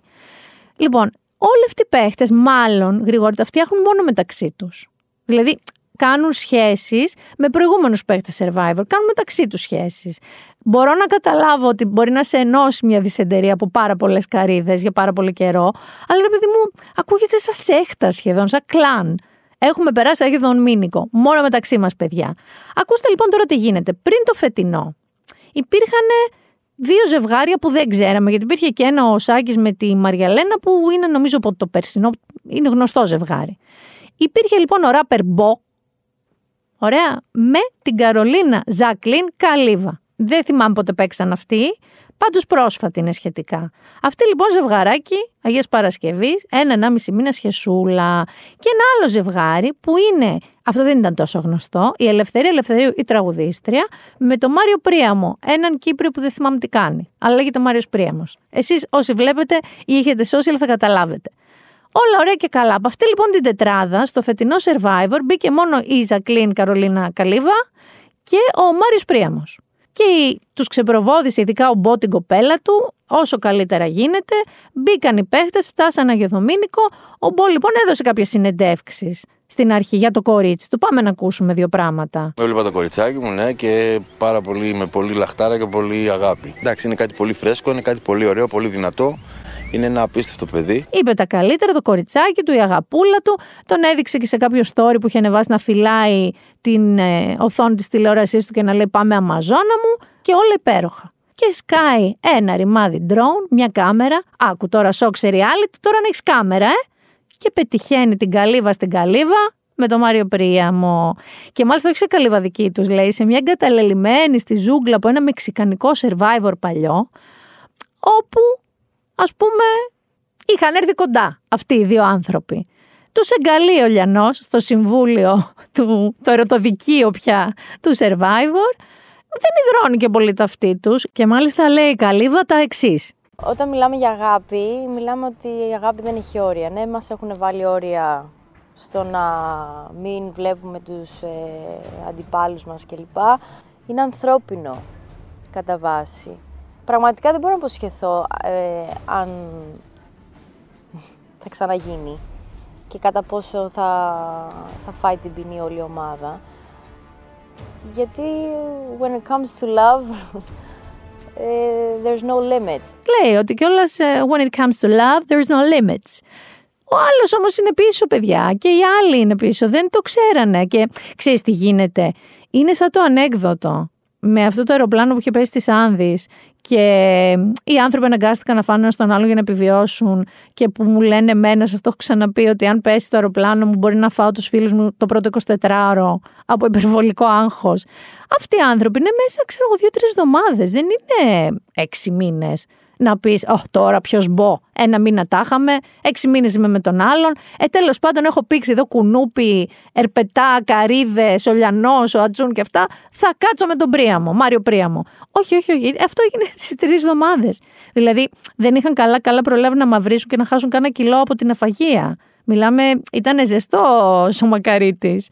Λοιπόν, όλοι αυτοί οι παίχτες, μάλλον γρήγορα, τα φτιάχνουν μόνο μεταξύ τους. Δηλαδή, κάνουν σχέσεις με προηγούμενους παίχτες Survivor. Κάνουν μεταξύ τους σχέσεις. Μπορώ να καταλάβω ότι μπορεί να σε ενώσει μια δυσεντερία από πάρα πολλές καρίδε για πάρα πολύ καιρό, αλλά ρε παιδί μου, ακούγεται σαν σέχτα σχεδόν, σαν κλαν. Έχουμε περάσει Άγιδον Μήνικο. Μόνο μεταξύ μας, παιδιά. Ακούστε λοιπόν τώρα τι γίνεται. Πριν το φετινό, υπήρχαν δύο ζευγάρια που δεν ξέραμε, γιατί υπήρχε και ένα ο Σάκης με τη Μαριαλένα που είναι νομίζω από το περσινό, είναι γνωστό ζευγάρι. Υπήρχε λοιπόν ο ράπερ Μπο, ωραία, με την Καρολίνα Ζακλίν Καλίβα. Δεν θυμάμαι πότε παίξαν αυτοί, πάντως πρόσφατη είναι σχετικά. Αυτή λοιπόν ζευγαράκι, Αγίας Παρασκευής, ένα-ενάμιση μήνα σχεσούλα. Και ένα άλλο ζευγάρι που είναι, αυτό δεν ήταν τόσο γνωστό, η Ελευθερία Ελευθερίου, η τραγουδίστρια, με τον Μάριο Πρίαμο, έναν Κύπριο που δεν θυμάμαι τι κάνει. Αλλά λέγεται Μάριος Πρίαμος. Εσείς όσοι βλέπετε ή έχετε social θα καταλάβετε. Όλα ωραία και καλά. Από αυτή λοιπόν την τετράδα, στο φετινό Survivor, μπήκε μόνο η Ζακλίν Καρολίνα Καλίβα και ο Μάριος Πρίαμος. Και τους ξεπροβόδησε, ειδικά ο Μπό την κοπέλα του, όσο καλύτερα γίνεται. Μπήκαν οι παίχτες, φτάσαν Αγιοδομήνικο. Ο Μπό λοιπόν έδωσε κάποιες συνεντεύξεις στην αρχή για το κορίτσι του. Πάμε να ακούσουμε δύο πράγματα. Έβλεπα το κοριτσάκι μου, ναι, και πάρα πολύ, με πολύ λαχτάρα και πολύ αγάπη. Εντάξει, είναι κάτι πολύ φρέσκο, είναι κάτι πολύ ωραίο, πολύ δυνατό. Είναι ένα απίστευτο παιδί. Είπε τα καλύτερα, το κοριτσάκι του, η αγαπούλα του. Τον έδειξε και σε κάποιο story που είχε ανεβάσει να φυλάει την ε, οθόνη της τηλεόρασής του και να λέει Πάμε Αμαζόνα μου και όλα υπέροχα. Και σκάει ένα ρημάδι drone, μια κάμερα. Άκου τώρα σοκ reality, τώρα να έχεις κάμερα, ε. Και πετυχαίνει την καλύβα στην καλύβα με τον Μάριο Πρίαμο. Και μάλιστα όχι σε καλύβα δική τους, λέει, σε μια εγκαταλελειμμένη στη ζούγκλα από ένα μεξικανικό survivor παλιό, όπου ας πούμε, είχαν έρθει κοντά αυτοί οι δύο άνθρωποι. Τους εγκαλεί ο Λιανός στο συμβούλιο του, το ερωτοδικείο πια του Survivor. Δεν υδρώνει και πολύ τα αυτή τους και μάλιστα λέει η Καλύβα τα εξής. Όταν μιλάμε για αγάπη, μιλάμε ότι η αγάπη δεν έχει όρια. Ναι, μας έχουν βάλει όρια στο να μην βλέπουμε τους ε, αντιπάλους μας κλπ. Είναι ανθρώπινο κατά βάση. Πραγματικά δεν μπορώ να υποσχεθώ ε, αν θα ξαναγίνει και κατά πόσο θα, θα φάει την ποινή όλη η ομάδα. Γιατί when it comes to love, ε, there's no limits. Λέει ότι κιόλας ε, when it comes to love, there's no limits. Ο άλλος όμως είναι πίσω, παιδιά, και οι άλλοι είναι πίσω. Δεν το ξέρανε. Και ξέρεις τι γίνεται. Είναι σαν το ανέκδοτο με αυτό το αεροπλάνο που είχε πέσει στι Άνδη και οι άνθρωποι αναγκάστηκαν να φάνε ένα στον άλλο για να επιβιώσουν και που μου λένε εμένα, σας το έχω ξαναπεί, ότι αν πέσει το αεροπλάνο μου μπορεί να φάω τους φίλους μου το πρώτο 24ωρο από υπερβολικό άγχος. Αυτοί οι άνθρωποι είναι μέσα, ξέρω εγώ, δύο-τρεις εβδομάδες. Δεν είναι έξι μήνες να πεις, Ω, τώρα ποιος μπω. Ένα μήνα τα είχαμε, έξι μήνες είμαι με τον άλλον. Ε, τέλος πάντων, έχω πήξει εδώ κουνούπι, ερπετά, καρίδε, ολιανός, ο Ατζούν και αυτά. Θα κάτσω με τον Πρίαμο, Μάριο Πρίαμο. Όχι, όχι, όχι. Αυτό έγινε στις τρεις εβδομάδες. Δηλαδή, δεν είχαν καλά-καλά προλάβει να μαυρίσουν και να χάσουν κάνα κιλό από την αφαγία. Μιλάμε, ήταν ζεστό ο Μακαρίτης.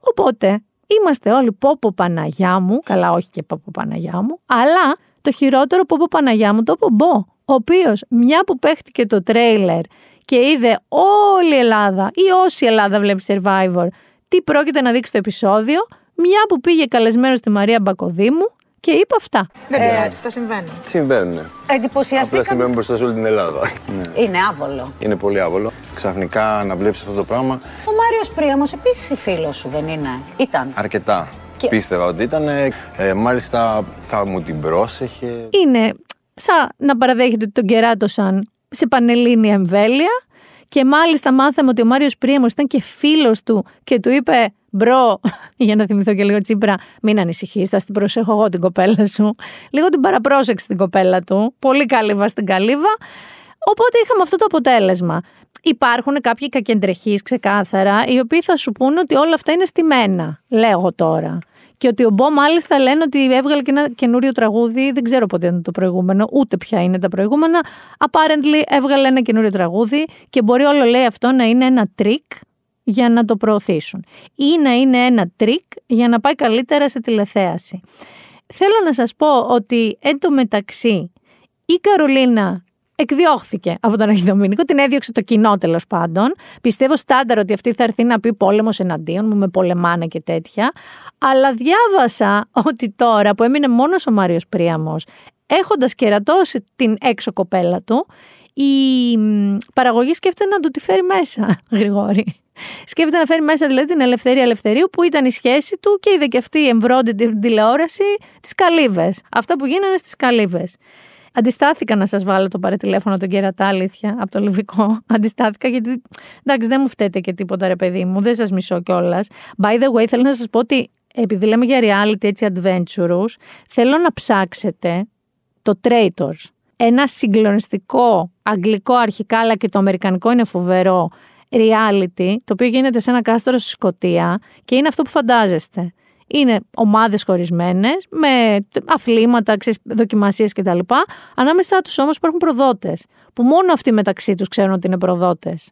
Οπότε, είμαστε όλοι πόπο Παναγιά μου, καλά όχι και πόπο Παναγιά μου, αλλά το χειρότερο πόπο Παναγιά μου το πομπό, ο οποίος μια που παίχτηκε το τρέιλερ και είδε όλη η Ελλάδα ή όση Ελλάδα βλέπει Survivor τι πρόκειται να δείξει το επεισόδιο, μια που πήγε καλεσμένος στη Μαρία Μπακοδήμου και είπε αυτά. Δεν πειράζει, αυτά συμβαίνουν. Συμβαίνουν. Απλά Εντυπωσιαστήκαμε. συμβαίνουν μπροστά σε όλη την Ελλάδα. Ναι. Είναι άβολο. Είναι πολύ άβολο. Ξαφνικά να βλέπεις αυτό το πράγμα Ο Μάριος Πρίαμος επίσης φίλος σου δεν είναι; Ήταν. αρκετά. Και- Πίστευα ότι ήταν. Ε, μάλιστα θα μου την πρόσεχε. είναι σαν να παραδέχεται ότι τον κεράτωσαν σε πανελλήνια εμβέλεια και μάλιστα μάθαμε ότι ο Μάριος Πρίαμος ήταν και φίλος του και του είπε «Μπρο, για να θυμηθώ και λίγο Τσίπρα, μην ανησυχείς, θα την προσέχω εγώ την κοπέλα σου». Λίγο την παραπρόσεξε την κοπέλα του, πολύ καλύβα στην καλύβα. Οπότε είχαμε αυτό το αποτέλεσμα. Υπάρχουν κάποιοι κακεντρεχείς ξεκάθαρα, οι οποίοι θα σου πούνε ότι όλα αυτά είναι στημένα, λέω τώρα. Και ότι ο Μπο μάλιστα λένε ότι έβγαλε και ένα καινούριο τραγούδι, δεν ξέρω πότε είναι το προηγούμενο, ούτε ποια είναι τα προηγούμενα. Apparently έβγαλε ένα καινούριο τραγούδι και μπορεί όλο λέει αυτό να είναι ένα τρικ για να το προωθήσουν. Ή να είναι ένα τρικ για να πάει καλύτερα σε τηλεθέαση. Θέλω να σας πω ότι εν τω μεταξύ η Καρολίνα εκδιώχθηκε από τον Άγιο Δομίνικο, την έδιωξε το κοινό τέλος πάντων. Πιστεύω στάνταρ ότι αυτή θα έρθει να πει πόλεμος εναντίον μου, με πολεμάνε και τέτοια. Αλλά διάβασα ότι τώρα που έμεινε μόνος ο Μάριος Πρίαμος, έχοντας κερατώσει την έξω κοπέλα του, η μ, παραγωγή σκέφτεται να του τη φέρει μέσα, Γρηγόρη. Σκέφτεται να φέρει μέσα δηλαδή την Ελευθερία Ελευθερίου που ήταν η σχέση του και είδε και αυτή η εμβρόντιτη τηλεόραση τις καλύβες. Αυτά που γίνανε στις καλύβες. Αντιστάθηκα να σας βάλω το παρετηλέφωνο τον κερατά, αλήθεια, από το λιβικό. Αντιστάθηκα γιατί. Εντάξει, δεν μου φταίτε και τίποτα, ρε παιδί μου, δεν σας μισώ κιόλας. By the way, θέλω να σας πω ότι επειδή λέμε για reality έτσι adventurous, θέλω να ψάξετε το Traitors. Ένα συγκλονιστικό αγγλικό αρχικά, αλλά και το αμερικανικό είναι φοβερό reality, το οποίο γίνεται σε ένα κάστρο στη Σκωτία και είναι αυτό που φαντάζεστε. Είναι ομάδες χωρισμένες με αθλήματα, ξέρεις, δοκιμασίες κτλ. Ανάμεσά τους όμως υπάρχουν προδότες που μόνο αυτοί μεταξύ τους ξέρουν ότι είναι προδότες.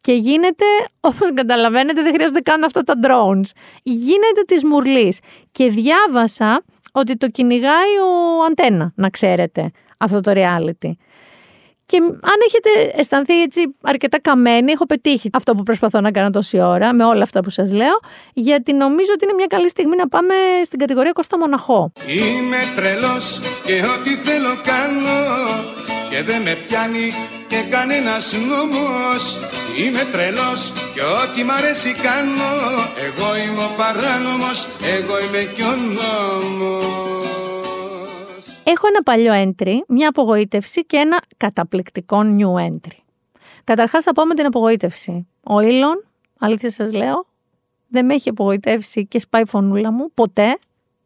Και γίνεται, όπως καταλαβαίνετε, δεν χρειάζονται καν αυτά τα drones. Γίνεται της μουρλής. Και διάβασα ότι το κυνηγάει ο Αντένα, να ξέρετε, αυτό το reality. Και αν έχετε αισθανθεί έτσι αρκετά καμένοι, έχω πετύχει αυτό που προσπαθώ να κάνω τόση ώρα με όλα αυτά που σας λέω, γιατί νομίζω ότι είναι μια καλή στιγμή να πάμε στην κατηγορία Κώστα Μοναχό. Είμαι τρελός και ό,τι θέλω κάνω και δεν με πιάνει και κανένας νόμος. Είμαι τρελός και ό,τι μ' αρέσει κάνω. Εγώ είμαι ο παράνομος, εγώ είμαι κι ο νόμος Έχω ένα παλιό entry, μια απογοήτευση και ένα καταπληκτικό new entry. Καταρχάς θα πάω με την απογοήτευση. Ο Ήλον, αλήθεια σας λέω, δεν με έχει απογοητεύσει και σπάει η φωνούλα μου ποτέ,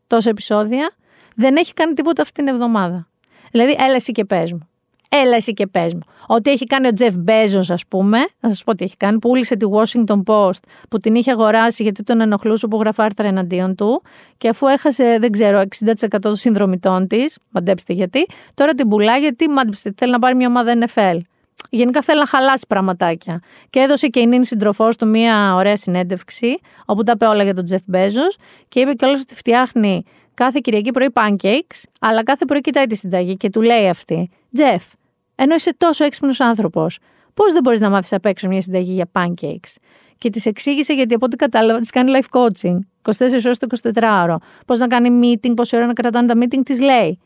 τόσα επεισόδια, δεν έχει κάνει τίποτα αυτή την εβδομάδα. Δηλαδή, έλα εσύ και πες μου. Έλα εσύ και πες μου. Ό,τι έχει κάνει ο Τζεφ Μπέζος, ας πούμε, να σας πω τι έχει κάνει, πούλησε τη Washington Post που την είχε αγοράσει γιατί τον ενοχλούσε που γράφει άρθρα εναντίον του και αφού έχασε, δεν ξέρω, 60% των συνδρομητών της, μαντέψτε γιατί, τώρα την πουλάει γιατί μάντεψτε, θέλει να πάρει μια ομάδα NFL. Γενικά θέλει να χαλάσει πραγματάκια. Και έδωσε και η νυν συντροφός του μια ωραία συνέντευξη, όπου τα είπε όλα για τον Τζεφ Μπέζος και είπε κιόλας ότι φτιάχνει κάθε Κυριακή πρωί pancakes, αλλά κάθε πρωί κοιτάει τη συνταγή και του λέει αυτή: Τζεφ, ενώ είσαι τόσο έξυπνος άνθρωπος, πώς δεν μπορείς να μάθεις απ' έξω μια συνταγή για pancakes; Και της εξήγησε γιατί από ό,τι κατάλαβα της κάνει life coaching. 24 ώρες το 24ωρο. Πώς να κάνει meeting, πόση ώρα να κρατάνε τα meeting, της λέει.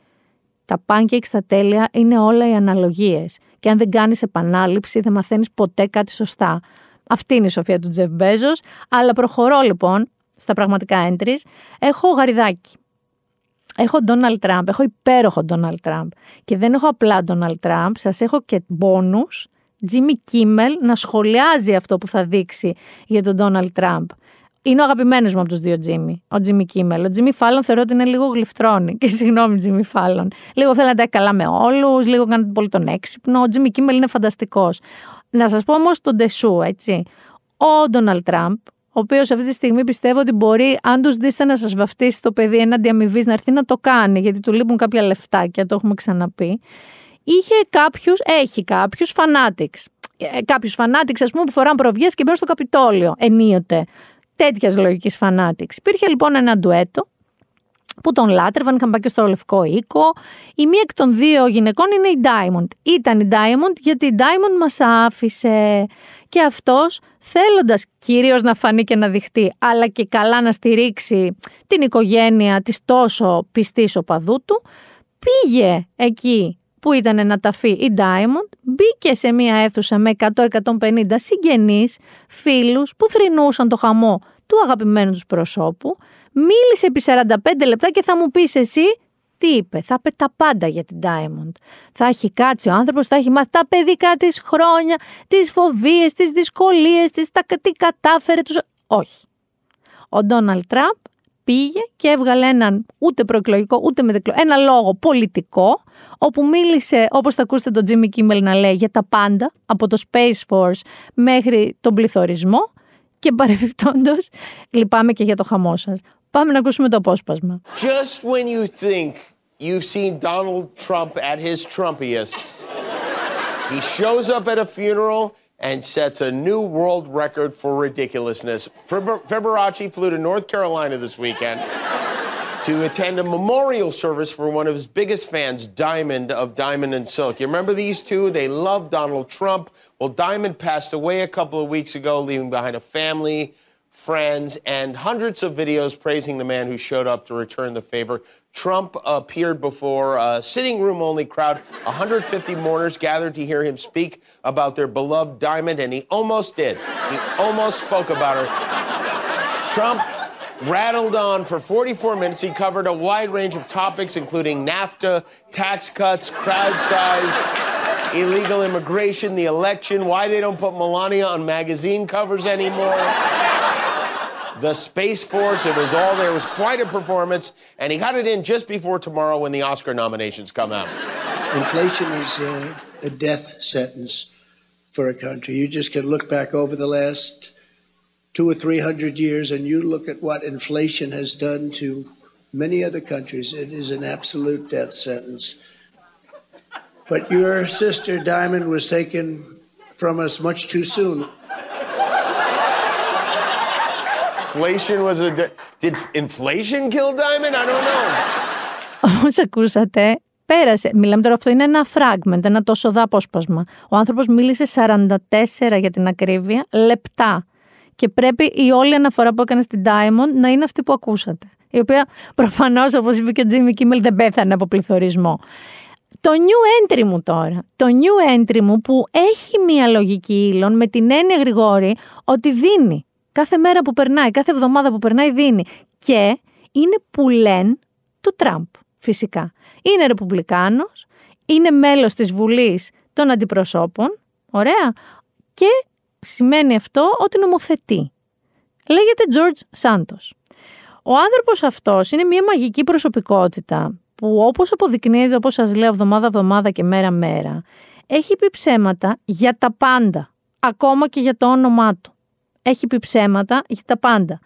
Τα pancakes στα τέλεια είναι όλα οι αναλογίες και αν δεν κάνεις επανάληψη δεν μαθαίνεις ποτέ κάτι σωστά. Αυτή είναι η σοφία του Τζεφ Μπέζος, αλλά προχωρώ λοιπόν στα πραγματικά entries. Έχω γαριδάκι. Έχω Donald Trump, έχω υπέροχο Donald Trump. Και δεν έχω απλά Donald Trump, σας έχω και bonus Jimmy Kimmel να σχολιάζει αυτό που θα δείξει για τον Donald Trump. Είναι ο αγαπημένος μου από τους δύο Jimmy, ο Jimmy Kimmel. Ο Jimmy Fallon θεωρώ ότι είναι λίγο γλυφτρόνη. Και συγγνώμη, Jimmy Fallon. Λίγο θέλει να τα έχει καλά με όλους, λίγο κάνει πολύ τον έξυπνο. Ο Jimmy Kimmel είναι φανταστικός. Να σας πω όμως τον Τεσού, έτσι. Ο Donald Trump, ο οποίος αυτή τη στιγμή πιστεύω ότι μπορεί, αν τους δείτε να σας βαφτίσει το παιδί έναντι αμοιβής, να έρθει να το κάνει, γιατί του λείπουν κάποια λεφτάκια, το έχουμε ξαναπεί. Είχε κάποιους, έχει κάποιους fanatics. Ε, Κάποιους fanatics, ας πούμε, που φοράνε προβιές και μπαίνουν στο Καπιτόλιο ενίοτε. Τέτοιας λογικής fanatics. Υπήρχε λοιπόν ένα ντουέτο που τον λάτρευαν, είχαν πάει και στο Λευκό Οίκο. Η μία εκ των δύο γυναικών είναι η Diamond. Ήταν η Diamond γιατί η Diamond μας άφησε και αυτός θέλοντας κυρίως να φανεί και να δειχτεί αλλά και καλά να στηρίξει την οικογένεια της τόσο πιστής οπαδού του πήγε εκεί που ήταν να ταφεί η Diamond, μπήκε σε μία αίθουσα με 100-150 συγγενείς, φίλους που θρυνούσαν το χαμό του αγαπημένου τους προσώπου, μίλησε επί 45 λεπτά και θα μου πεις εσύ τι είπε, θα είπε τα πάντα για την Diamond. Θα έχει κάτσει ο άνθρωπος, θα έχει μάθει τα παιδικά της χρόνια, τις φοβίες, τις δυσκολίες της, τα, τι κατάφερε τους... Όχι. Ο Ντόναλτ Τραμπ πήγε και έβγαλε έναν ούτε προεκλογικό ούτε μετεκλογικό, ένα λόγο πολιτικό, όπου μίλησε, όπως θα ακούσετε τον Jimmy Kimmel να λέει, για τα πάντα, από το Space Force μέχρι τον πληθωρισμό και παρεμπιπτόντως λυπάμαι και για το χαμό σας. Πάμε να ακούσουμε το απόσπασμα. Just when you think you've seen Donald Trump at his Trumpiest, he shows up at a funeral and sets a new world record for ridiculousness. Fib- Fiberace flew to North Carolina this weekend to attend a memorial service for one of his biggest fans, Diamond of Diamond and Silk. You remember these two? They love Donald Trump. Well, Diamond passed away a couple of weeks ago, leaving behind a family, friends, and hundreds of videos praising the man who showed up to return the favor. Trump appeared before a sitting room only crowd. 150 mourners gathered to hear him speak about their beloved Diamond, and he almost did. He almost spoke about her. Trump rattled on for 44 minutes. He covered a wide range of topics, including NAFTA, tax cuts, crowd size, illegal immigration, the election, why they don't put Melania on magazine covers anymore. The Space Force, it was all there. It was quite a performance, and he got it in just before tomorrow when the Oscar nominations come out. Inflation is uh, a death sentence for a country. You just can look back over the last two or three hundred years and you look at what inflation has done to many other countries. It is an absolute death sentence. But your sister Diamond was taken from us much too soon. Inflation was a. De- Did inflation kill Diamond? I don't know. Όπως ακούσατε, πέρασε. Μιλάμε τώρα, αυτό είναι ένα fragment, ένα τόσο δά απόσπασμα. Ο άνθρωπος μίλησε 44 για την ακρίβεια λεπτά. Και πρέπει η όλη αναφορά που έκανε στην Diamond να είναι αυτή που ακούσατε. Η οποία προφανώς, όπως είπε και ο Jimmy Kimmel, δεν πέθανε από πληθωρισμό. Το new entry μου τώρα, το new entry μου που έχει μία λογική ύλων με την έννοια Γρηγόρη ότι δίνει. Κάθε μέρα που περνάει, κάθε εβδομάδα που περνάει δίνει. Και είναι που λένε του Τραμπ, φυσικά. Είναι ρεπουμπλικάνος, είναι μέλος της Βουλής των Αντιπροσώπων, ωραία, και σημαίνει αυτό ότι νομοθετεί. Λέγεται George Santos. Ο άνθρωπος αυτός είναι μια μαγική προσωπικότητα που όπως αποδεικνύεται, όπως σας λέω, εβδομάδα-εβδομάδα και μέρα-μέρα, έχει πει ψέματα για τα πάντα, ακόμα και για το όνομά του. Έχει πει ψέματα για τα πάντα.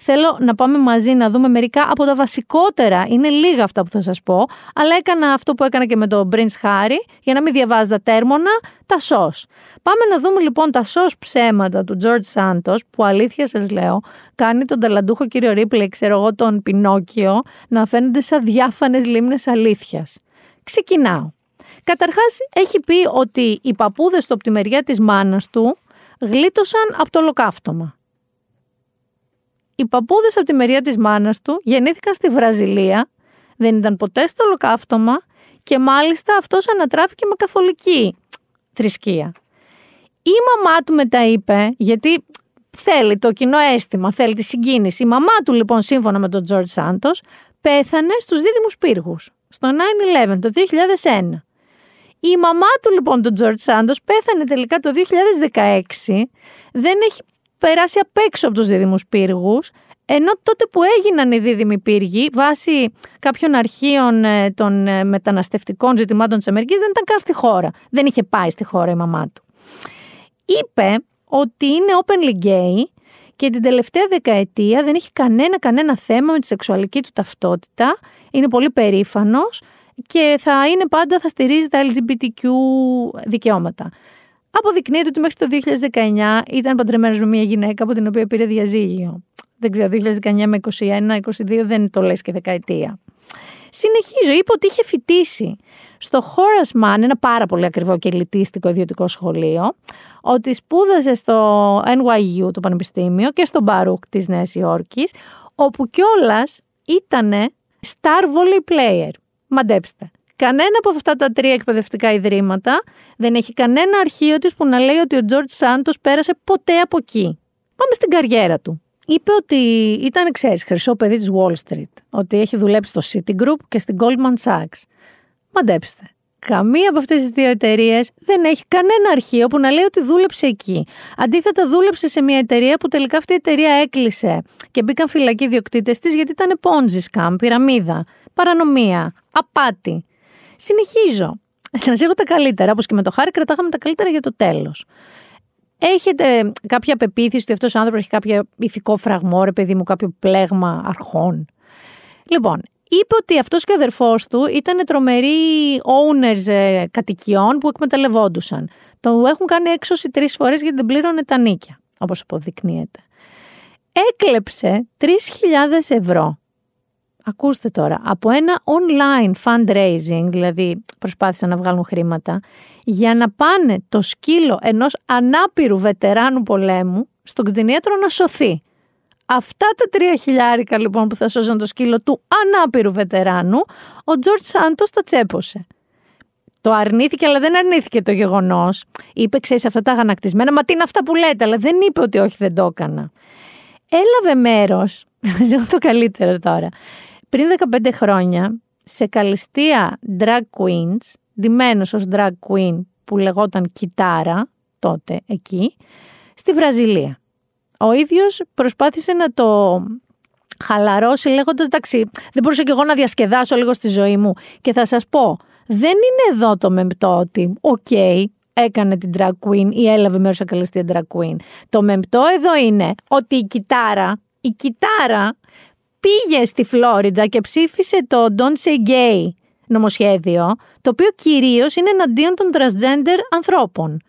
Θέλω να πάμε μαζί να δούμε μερικά από τα βασικότερα. Είναι λίγα αυτά που θα σας πω, αλλά έκανα αυτό που έκανα και με τον Prince Harry, για να μην διαβάζεις τα τέρμονα, τα σως. Πάμε να δούμε λοιπόν τα σως ψέματα του George Santos, που αλήθεια σας λέω, κάνει τον ταλαντούχο κύριο Ρίπλε, ξέρω εγώ τον Πινόκιο, να φαίνονται σαν διάφανες λίμνες αλήθειας. Ξεκινάω. Καταρχάς έχει πει ότι οι παππούδες του από τη μεριά της μάνας του γλίτωσαν από το ολοκαύτωμα. Οι παππούδες από τη μεριά της μάνας του γεννήθηκαν στη Βραζιλία, δεν ήταν ποτέ στο ολοκαύτωμα και μάλιστα αυτός ανατράφηκε με καθολική θρησκεία. Η μαμά του μετά είπε, γιατί θέλει το κοινό αίσθημα, θέλει τη συγκίνηση. Η μαμά του λοιπόν σύμφωνα με τον George Santos πέθανε στους δίδυμους πύργους, στο 9-11 το 2001. Η μαμά του λοιπόν, τον George Santos, πέθανε τελικά το 2016, δεν έχει περάσει απ' έξω από τους δίδυμους πύργους, ενώ τότε που έγιναν οι δίδυμοι πύργοι, βάσει κάποιων αρχείων ε, των ε, μεταναστευτικών ζητημάτων της Αμερικής, δεν ήταν καν στη χώρα. Δεν είχε πάει στη χώρα η μαμά του. Είπε ότι είναι openly gay και την τελευταία δεκαετία δεν έχει κανένα κανένα θέμα με τη σεξουαλική του ταυτότητα. Είναι πολύ περήφανος και θα είναι πάντα, θα στηρίζει τα LGBTQ δικαιώματα. Αποδεικνύεται ότι μέχρι το 2019 ήταν παντρεμένος με μια γυναίκα από την οποία πήρε διαζύγιο. Δεν ξέρω, 2019 με 21, 22 δεν το λες και δεκαετία. Συνεχίζω, είπε ότι είχε φοιτήσει στο Horace Mann, ένα πάρα πολύ ακριβό και ελιτίστικο ιδιωτικό σχολείο, ότι σπούδασε στο NYU, το Πανεπιστήμιο, και στο Baruch της Νέας Υόρκης, όπου κιόλας ήταν star volley player. Μαντέψτε. Κανένα από αυτά τα τρία εκπαιδευτικά ιδρύματα δεν έχει κανένα αρχείο της που να λέει ότι ο George Σάντος πέρασε ποτέ από εκεί. Πάμε στην καριέρα του. Είπε ότι ήταν, ξέρεις, χρυσό παιδί της Wall Street, ότι έχει δουλέψει στο Citigroup και στην Goldman Sachs. Μαντέψτε. Καμία από αυτές τις δύο εταιρείες δεν έχει κανένα αρχείο που να λέει ότι δούλεψε εκεί. Αντίθετα, δούλεψε σε μια εταιρεία που τελικά αυτή η εταιρεία έκλεισε και μπήκαν φυλακοί διοκτήτε της γιατί ήταν Ponzi scam, πυραμίδα, παρανομία, απάτη. Συνεχίζω. Σας έχω τα καλύτερα, όπως και με το χάρη, κρατάγαμε τα καλύτερα για το τέλος. Έχετε κάποια πεποίθηση ότι αυτός ο άνθρωπος έχει κάποιο ηθικό φραγμό, ρε παιδί μου, κάποιο πλέγμα αρχών; Λοιπόν, είπε ότι αυτός και ο αδερφός του ήταν τρομεροί owners ε, κατοικιών που εκμεταλλευόντουσαν. Το έχουν κάνει έξωση τρεις φορές γιατί δεν πλήρωνε τα νίκια, όπως αποδεικνύεται. Έκλεψε 3.000 ευρώ. Ακούστε τώρα, από ένα online fundraising, δηλαδή προσπάθησαν να βγάλουν χρήματα, για να πάνε το σκύλο ενός ανάπηρου βετεράνου πολέμου στον κτηνίατρο να σωθεί. Αυτά τα τρία χιλιάρικα λοιπόν που θα σώζαν το σκύλο του ανάπηρου βετεράνου, ο Τζορτ Σάντος τα τσέπωσε. Το αρνήθηκε, αλλά δεν αρνήθηκε το γεγονός. Είπε, ξέρεις, αυτά τα αγανακτισμένα. Μα τι είναι αυτά που λέτε, αλλά δεν είπε ότι όχι, δεν το έκανα. Έλαβε μέρος. Ζω το καλύτερο τώρα. Πριν 15 χρόνια, σε καλυστία drag queens, ντυμένος ως drag queen που λεγόταν Κιτάρα, τότε εκεί, στη Βραζιλία. Ο ίδιος προσπάθησε να το χαλαρώσει λέγοντας εντάξει δεν μπορούσα και εγώ να διασκεδάσω λίγο στη ζωή μου και θα σας πω δεν είναι εδώ το μεμπτό ότι οκ έκανε την drag queen ή έλαβε μέρος σε καλλιστεία drag queen. Το μεμπτό εδώ είναι ότι η Kitara, η Kitara πήγε στη Φλόριντα και ψήφισε το Don't Say Gay νομοσχέδιο, το οποίο κυρίως είναι εναντίον των transgender ανθρώπων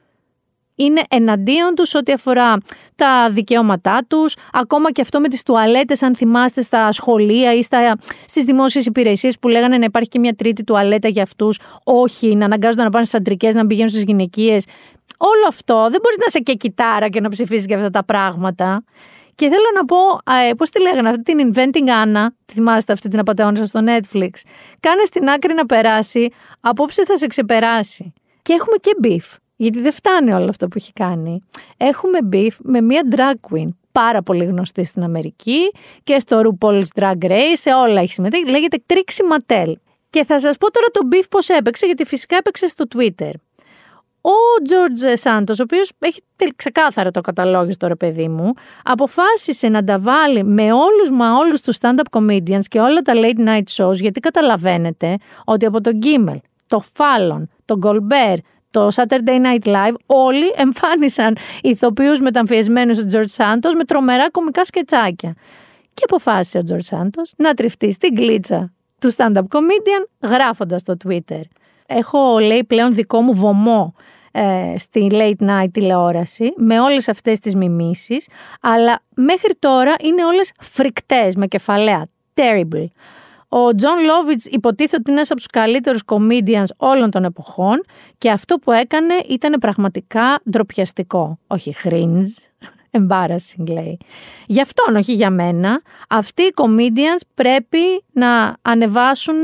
είναι εναντίον τους ό,τι αφορά τα δικαιώματά τους, ακόμα και αυτό με τις τουαλέτες αν θυμάστε στα σχολεία ή στα, στις δημόσιες υπηρεσίες που λέγανε να υπάρχει και μια τρίτη τουαλέτα για αυτούς, όχι, να αναγκάζονται να πάνε στις αντρικές, να πηγαίνουν στις γυναικείες. Όλο αυτό δεν μπορείς να είσαι και κιτάρα και να ψηφίσεις για αυτά τα πράγματα. Και θέλω να πω, ε, πώς τη λέγανε, αυτή την Inventing Anna, θυμάστε αυτή την απαταιώνισσα στο Netflix; Κάνε στην άκρη να περάσει, απόψε θα σε ξεπεράσει. Και έχουμε και beef. Γιατί δεν φτάνει όλο αυτό που έχει κάνει. Έχουμε beef με μία drag queen πάρα πολύ γνωστή στην Αμερική και στο RuPaul's Drag Race, σε όλα έχει συμμετέχει. Λέγεται Trixie Mattel. Και θα σας πω τώρα το beef πώς έπαιξε, γιατί φυσικά έπαιξε στο Twitter. Ο George Santos, ο οποίος έχει ξεκάθαρα το καταλόγιστο ρε παιδί μου, αποφάσισε να τα βάλει με όλους μα όλους τους stand-up comedians και όλα τα late night shows, γιατί καταλαβαίνετε ότι από τον Kimmel, το Fallon, τον Goldberg, το Saturday Night Live όλοι εμφάνισαν ηθοποιούς μεταμφιεσμένους του George Santos με τρομερά κομικά σκετσάκια. Και αποφάσισε ο George Santos να τριφτεί στην κλίτσα του stand-up comedian γράφοντας στο Twitter. Έχω, λέει, πλέον δικό μου βωμό ε, στη late night τηλεόραση με όλες αυτές τις μιμήσεις, αλλά μέχρι τώρα είναι όλες φρικτές με κεφαλαία. Terrible. Ο Jon Lovitz υποτίθεται ότι είναι ένας από τους καλύτερους comedians όλων των εποχών και αυτό που έκανε ήταν πραγματικά ντροπιαστικό. Όχι cringe, embarrassing λέει. Γι' αυτόν, όχι για μένα, αυτοί οι comedians πρέπει να ανεβάσουν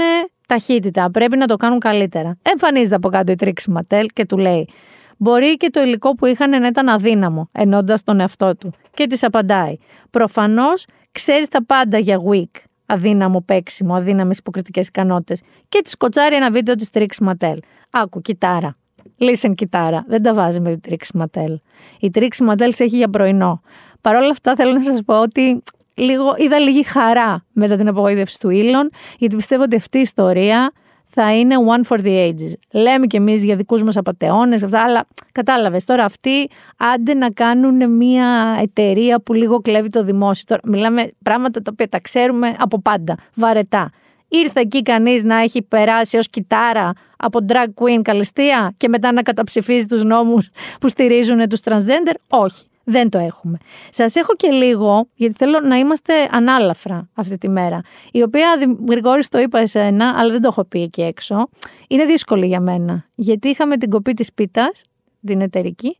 ταχύτητα. Πρέπει να το κάνουν καλύτερα. Εμφανίζεται από κάτω η Τρίξη Ματέλ και του λέει: Μπορεί και το υλικό που είχαν να ήταν αδύναμο, ενώντας τον εαυτό του. Και της απαντάει: Προφανώς ξέρεις τα πάντα για weak, αδύναμο παίξιμο, αδύναμες υποκριτικές ικανότητες. Και της κοτσάρει ένα βίντεο της Τρίξη Ματέλ. Άκου, κιτάρα. Listen κιτάρα. Δεν τα βάζει με την Τρίξη Ματέλ. Η Τρίξη Ματέλ σε έχει για πρωινό. Παρ' όλα αυτά θέλω να σας πω ότι λίγο, είδα λίγη χαρά μετά την απογοήτευση του Ήλον, γιατί πιστεύω ότι αυτή η ιστορία θα είναι one for the ages. Λέμε κι εμείς για δικούς μας απαταιώνες, αυτά, αλλά κατάλαβες. Τώρα αυτοί άντε να κάνουν μια εταιρεία που λίγο κλέβει το δημόσιο. Τώρα, μιλάμε πράγματα τα οποία τα ξέρουμε από πάντα. Βαρετά. Ήρθε εκεί κανείς να έχει περάσει ως κιτάρα από drag queen καλεστία και μετά να καταψηφίζει τους νόμους που στηρίζουν τους transgender; Όχι. Δεν το έχουμε. Σας έχω και λίγο, γιατί θέλω να είμαστε ανάλαφρα αυτή τη μέρα. Η οποία, Γρηγόρης, το είπα εσένα, αλλά δεν το έχω πει εκεί έξω. Είναι δύσκολη για μένα. Γιατί είχαμε την κοπή της πίτας, την εταιρική,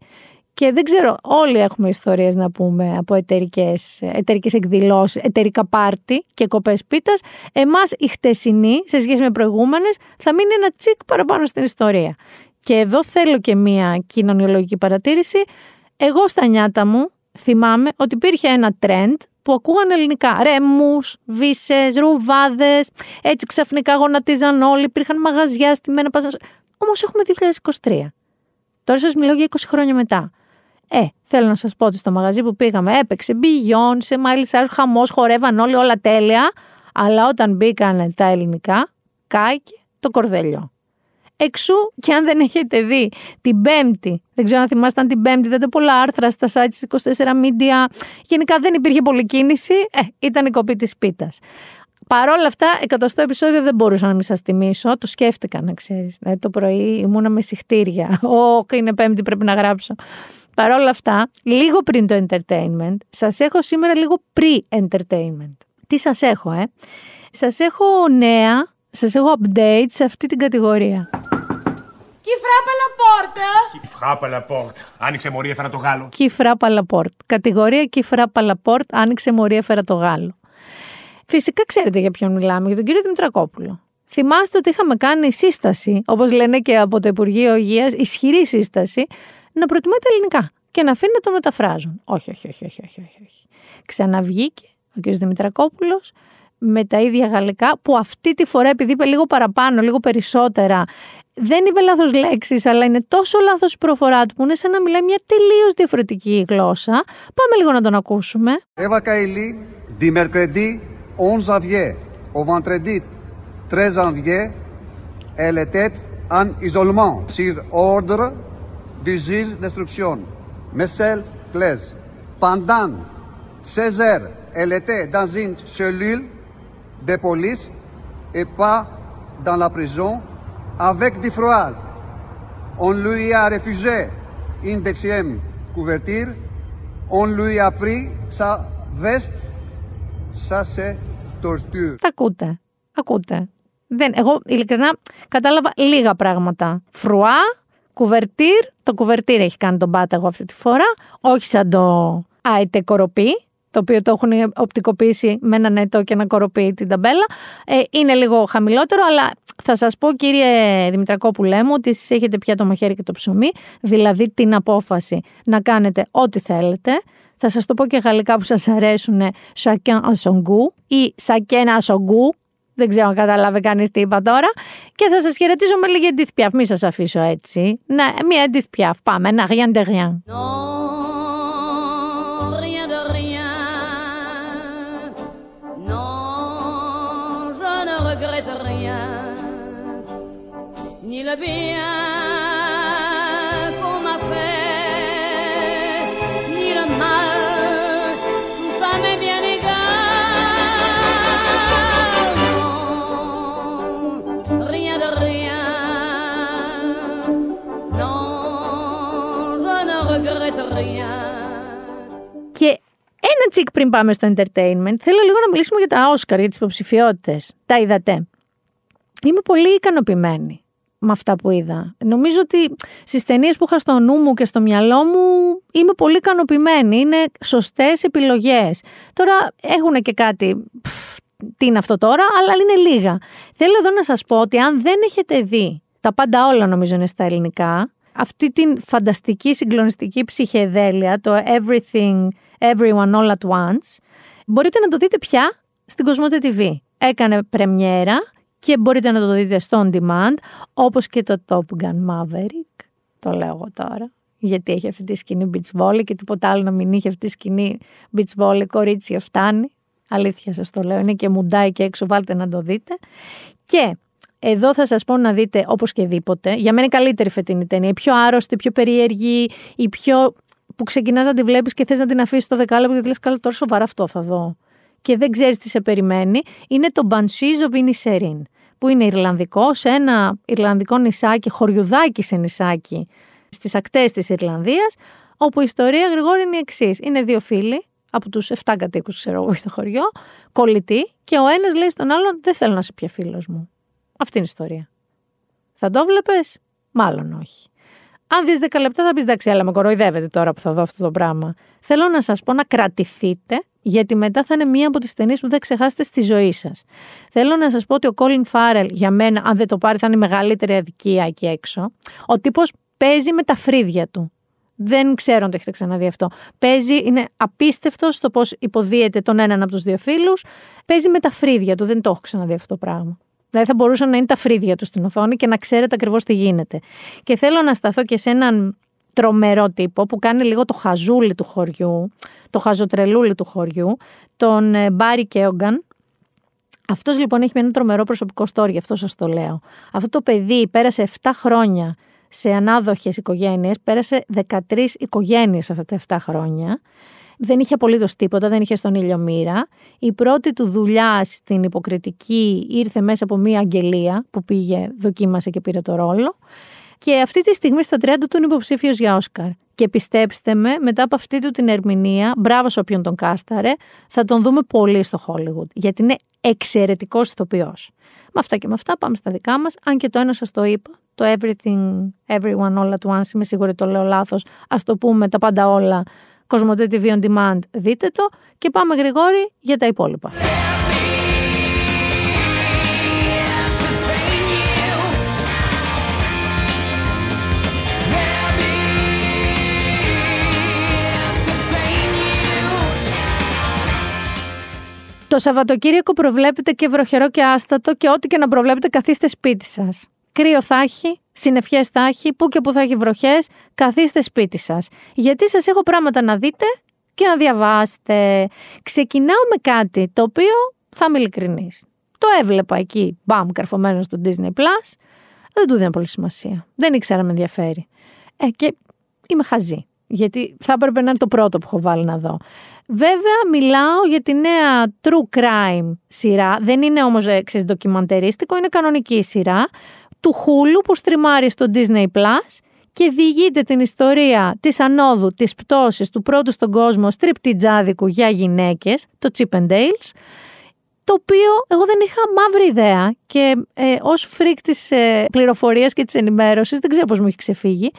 και δεν ξέρω, όλοι έχουμε ιστορίες να πούμε από εταιρικές, εταιρικές εκδηλώσεις, εταιρικά πάρτι και κοπές πίτας. Εμάς η χτεσινή, σε σχέση με προηγούμενες, θα μείνει ένα τσικ παραπάνω στην ιστορία. Και εδώ θέλω και μία κοινωνιολογική παρατήρηση. Εγώ στα νιάτα μου θυμάμαι ότι υπήρχε ένα trend που ακούγαν ελληνικά. Ρέμους, Βίσση, Ρουβάδες. Έτσι ξαφνικά γονατίζαν όλοι. Υπήρχαν μαγαζιά στη μένα. Όμως έχουμε 2023. Τώρα σας μιλάω για 20 χρόνια μετά. Ε, θέλω να σας πω ότι στο μαγαζί που πήγαμε έπαιξε Beyoncé, Miley Cyrus, χαμός, χορεύαν όλοι όλα τέλεια. Αλλά όταν μπήκαν τα ελληνικά, κάηκε το κορδέλιο. Εξού και αν δεν έχετε δει την Πέμπτη, δεν ξέρω αν θυμάσταν την Πέμπτη, είδατε πολλά άρθρα στα site της 24 Media. Γενικά δεν υπήρχε πολλή κίνηση, ε, ήταν η κοπή της πίτας. Παρ' όλα αυτά, εκατοστό επεισόδιο δεν μπορούσα να μην σας θυμίσω. Το σκέφτηκα, να ξέρεις. Δηλαδή, το πρωί ήμουνα με συχτήρια. Όχι, είναι Πέμπτη, πρέπει να γράψω. Παρ' όλα αυτά, λίγο πριν το entertainment, σας έχω σήμερα λίγο pre-entertainment. Τι σας έχω, ε; Σας έχω νέα, σας έχω update σε αυτή την κατηγορία. Qui frappe à la porte frappe à la porte. Άνοιξε μωρή, έφερα το Γάλλο. Qui frappe à la porte. Κατηγορία Qui frappe à la porte, άνοιξε μωρή, έφερα το Γάλλο. Φυσικά ξέρετε για ποιον μιλάμε, για τον κύριο Δημητρακόπουλο. Θυμάστε ότι είχαμε κάνει σύσταση, όπως λένε και από το Υπουργείο Υγείας, ισχυρή σύσταση, να προτιμάτε ελληνικά και να αφήνει να το μεταφράζουν. Όχι, όχι, όχι, όχι, όχι, όχι. όχι. Ξαναβγήκε ο κ. Δημητρακόπουλος με τα ίδια γαλλικά, που αυτή τη φορά επειδή είπε λίγο παραπάνω, λίγο περισσότερα, δεν είπε λάθο λέξει, αλλά είναι τόσο λάθο η προφορά του που είναι σαν να μιλάει μια τελείω διαφορετική γλώσσα. Πάμε λίγο να τον ακούσουμε. Eva Kaili, du mercredi 11 janvier au vendredi 13 janvier, elle était en isolement sur ordre du juge d'instruction, Michel Claise. Pendant 16 heures, elle était dans une cellule de police et pas dans la prison avec du froid. On lui a refusé une deuxième couverture. On lui a pris sa veste. Ça, c'est torture. Τα ακούτε. Ακούτε. Δεν, εγώ ειλικρινά κατάλαβα λίγα πράγματα. Φρουά, κουβερτήρ. Το κουβερτήρ έχει κάνει τον πάταγο αυτή τη φορά. Όχι σαν το άιτε κοροπή, το οποίο το έχουν οπτικοποιήσει με ένα νετό και ένα κοροπή την ταμπέλα. Ε, είναι λίγο χαμηλότερο, αλλά θα σας πω κύριε Δημητρακόπουλέ μου ότι εσείς έχετε πια το μαχαίρι και το ψωμί, δηλαδή την απόφαση να κάνετε ό,τι θέλετε. Θα σας το πω και γαλλικά που σας αρέσουν chacun à son goût ή chacun à son goût, δεν ξέρω αν κατάλαβε κανείς τι είπα τώρα. Και θα σας χαιρετήσω με λίγη Edith Piaf, μην σας αφήσω έτσι. Ναι, μία Edith Piaf, πάμε, ένα rien de rien. Regrette rien. Ni le bien πριν πάμε στο entertainment, θέλω λίγο να μιλήσουμε για τα Όσκαρ, για τις υποψηφιότητες. Τα είδατε. Είμαι πολύ ικανοποιημένη με αυτά που είδα. Νομίζω ότι στις ταινίες που είχα στο νου μου και στο μυαλό μου είμαι πολύ ικανοποιημένη. Είναι σωστές επιλογές. Τώρα έχουν και κάτι. πφ, τι είναι αυτό τώρα, αλλά είναι λίγα. Θέλω εδώ να σας πω ότι αν δεν έχετε δει, τα πάντα όλα νομίζω είναι στα ελληνικά, αυτή την φανταστική συγκλονιστική ψυχεδέλεια, το everything, everyone all at once, μπορείτε να το δείτε πια στην Κοσμότε TV. Έκανε πρεμιέρα και μπορείτε να το δείτε στο on demand, όπως και το Top Gun Maverick, το λέω εγώ τώρα, γιατί έχει αυτή τη σκηνή beach volley και τίποτα άλλο να μην είχε αυτή τη σκηνή beach volley, κορίτσι φτάνει. Αλήθεια σας το λέω, είναι και μουντάει και έξω, βάλτε να το δείτε. Και εδώ θα σας πω να δείτε όπως και δίποτε. Για μένα είναι η καλύτερη φετινή ταινία. Η πιο άρρωστη, η πιο περίεργη, η πιο που ξεκινάς να τη βλέπεις και θες να την αφήσεις το δεκάλεπτο γιατί λες καλά τώρα σοβαρά αυτό θα δω. Και δεν ξέρεις τι σε περιμένει. Είναι το Banshees of Inisherin που είναι Ιρλανδικό σε ένα Ιρλανδικό νησάκι, χωριουδάκι σε νησάκι στις ακτές της Ιρλανδίας, όπου η ιστορία Γρηγόρη είναι η εξής. Είναι δύο φίλοι, από τους 7 κατοίκους ξέρω εγώ στο χωριό, κολλητοί και ο ένας λέει στον άλλον δεν θέλω να είσαι πια φίλος μου. Αυτή είναι η ιστορία. Θα το βλέπεις; Μάλλον όχι. Αν δεις 10 λεπτά θα πεις εντάξει, αλλά με κοροϊδεύετε τώρα που θα δω αυτό το πράγμα. Θέλω να σας πω να κρατηθείτε, γιατί μετά θα είναι μία από τις ταινίες που δεν ξεχάσετε στη ζωή σας. Θέλω να σας πω ότι ο Colin Farrell για μένα, αν δεν το πάρει, θα είναι η μεγαλύτερη αδικία εκεί έξω. Ο τύπος παίζει με τα φρύδια του. Δεν ξέρω αν το έχετε ξαναδεί αυτό. Παίζει, είναι απίστευτος στο πώς υποδίεται τον έναν από τους δύο φίλους. Παίζει με τα φρύδια του. Δεν το έχω ξαναδεί αυτό το πράγμα. Δηλαδή θα μπορούσαν να είναι τα φρύδια τους στην οθόνη και να ξέρετε ακριβώς τι γίνεται. Και θέλω να σταθώ και σε έναν τρομερό τύπο που κάνει λίγο το χαζούλι του χωριού, το χαζοτρελούλι του χωριού, τον ε, Μπάρι Κέογκαν. Αυτός λοιπόν έχει ένα τρομερό προσωπικό story, γι' αυτό σας το λέω. Αυτό το παιδί πέρασε 7 χρόνια σε ανάδοχες οικογένειες, πέρασε 13 οικογένειες αυτά τα 7 χρόνια. Δεν είχε απολύτως τίποτα, δεν είχε στον ήλιο μοίρα. Η πρώτη του δουλειά στην υποκριτική ήρθε μέσα από μία αγγελία που πήγε, δοκίμασε και πήρε το ρόλο. Και αυτή τη στιγμή στα 30 του είναι υποψήφιος για Όσκαρ. Και πιστέψτε με, μετά από αυτή του την ερμηνεία, μπράβο σε όποιον τον κάσταρε, θα τον δούμε πολύ στο Hollywood. Γιατί είναι εξαιρετικός ηθοποιός. Με αυτά και με αυτά πάμε στα δικά μας. Αν και το ένα σας το είπα, το everything, everyone all at once, είμαι σίγουρη το λέω λάθος. Α το πούμε τα πάντα όλα. Κοσμοτέ TV on demand, δείτε το. Και πάμε γρηγόρη για τα υπόλοιπα. Το Σαββατοκύριακο προβλέπετε και βροχερό και άστατο και ό,τι και να προβλέπετε καθίστε σπίτι σας. Κρύο θα έχει, συννεφιές θα έχει, που και που θα έχει βροχές, καθίστε σπίτι σας. Γιατί σας έχω πράγματα να δείτε και να διαβάσετε. Ξεκινάω με κάτι το οποίο θα είμαι ειλικρινής. Το έβλεπα εκεί, μπαμ, καρφωμένος στο Disney Plus. Δεν του δίνω πολύ σημασία. Δεν ήξερα με ενδιαφέρει. Ε, και είμαι χαζή. Γιατί θα έπρεπε να είναι το πρώτο που έχω βάλει να δω. Βέβαια, μιλάω για τη νέα true crime σειρά. Δεν είναι όμως εξής ντοκιμαντερίστικο, είναι κανονική σειρά του Hulu που στριμάρει στο Disney Plus και διηγείται την ιστορία της ανόδου, της πτώσης του πρώτου στον κόσμο στριπτιτζάδικου για γυναίκες, το Chippendales, το οποίο εγώ δεν είχα μαύρη ιδέα και ε, ως freak της ε, πληροφορίας και της ενημέρωσης, δεν ξέρω πώς μου έχει ξεφύγει,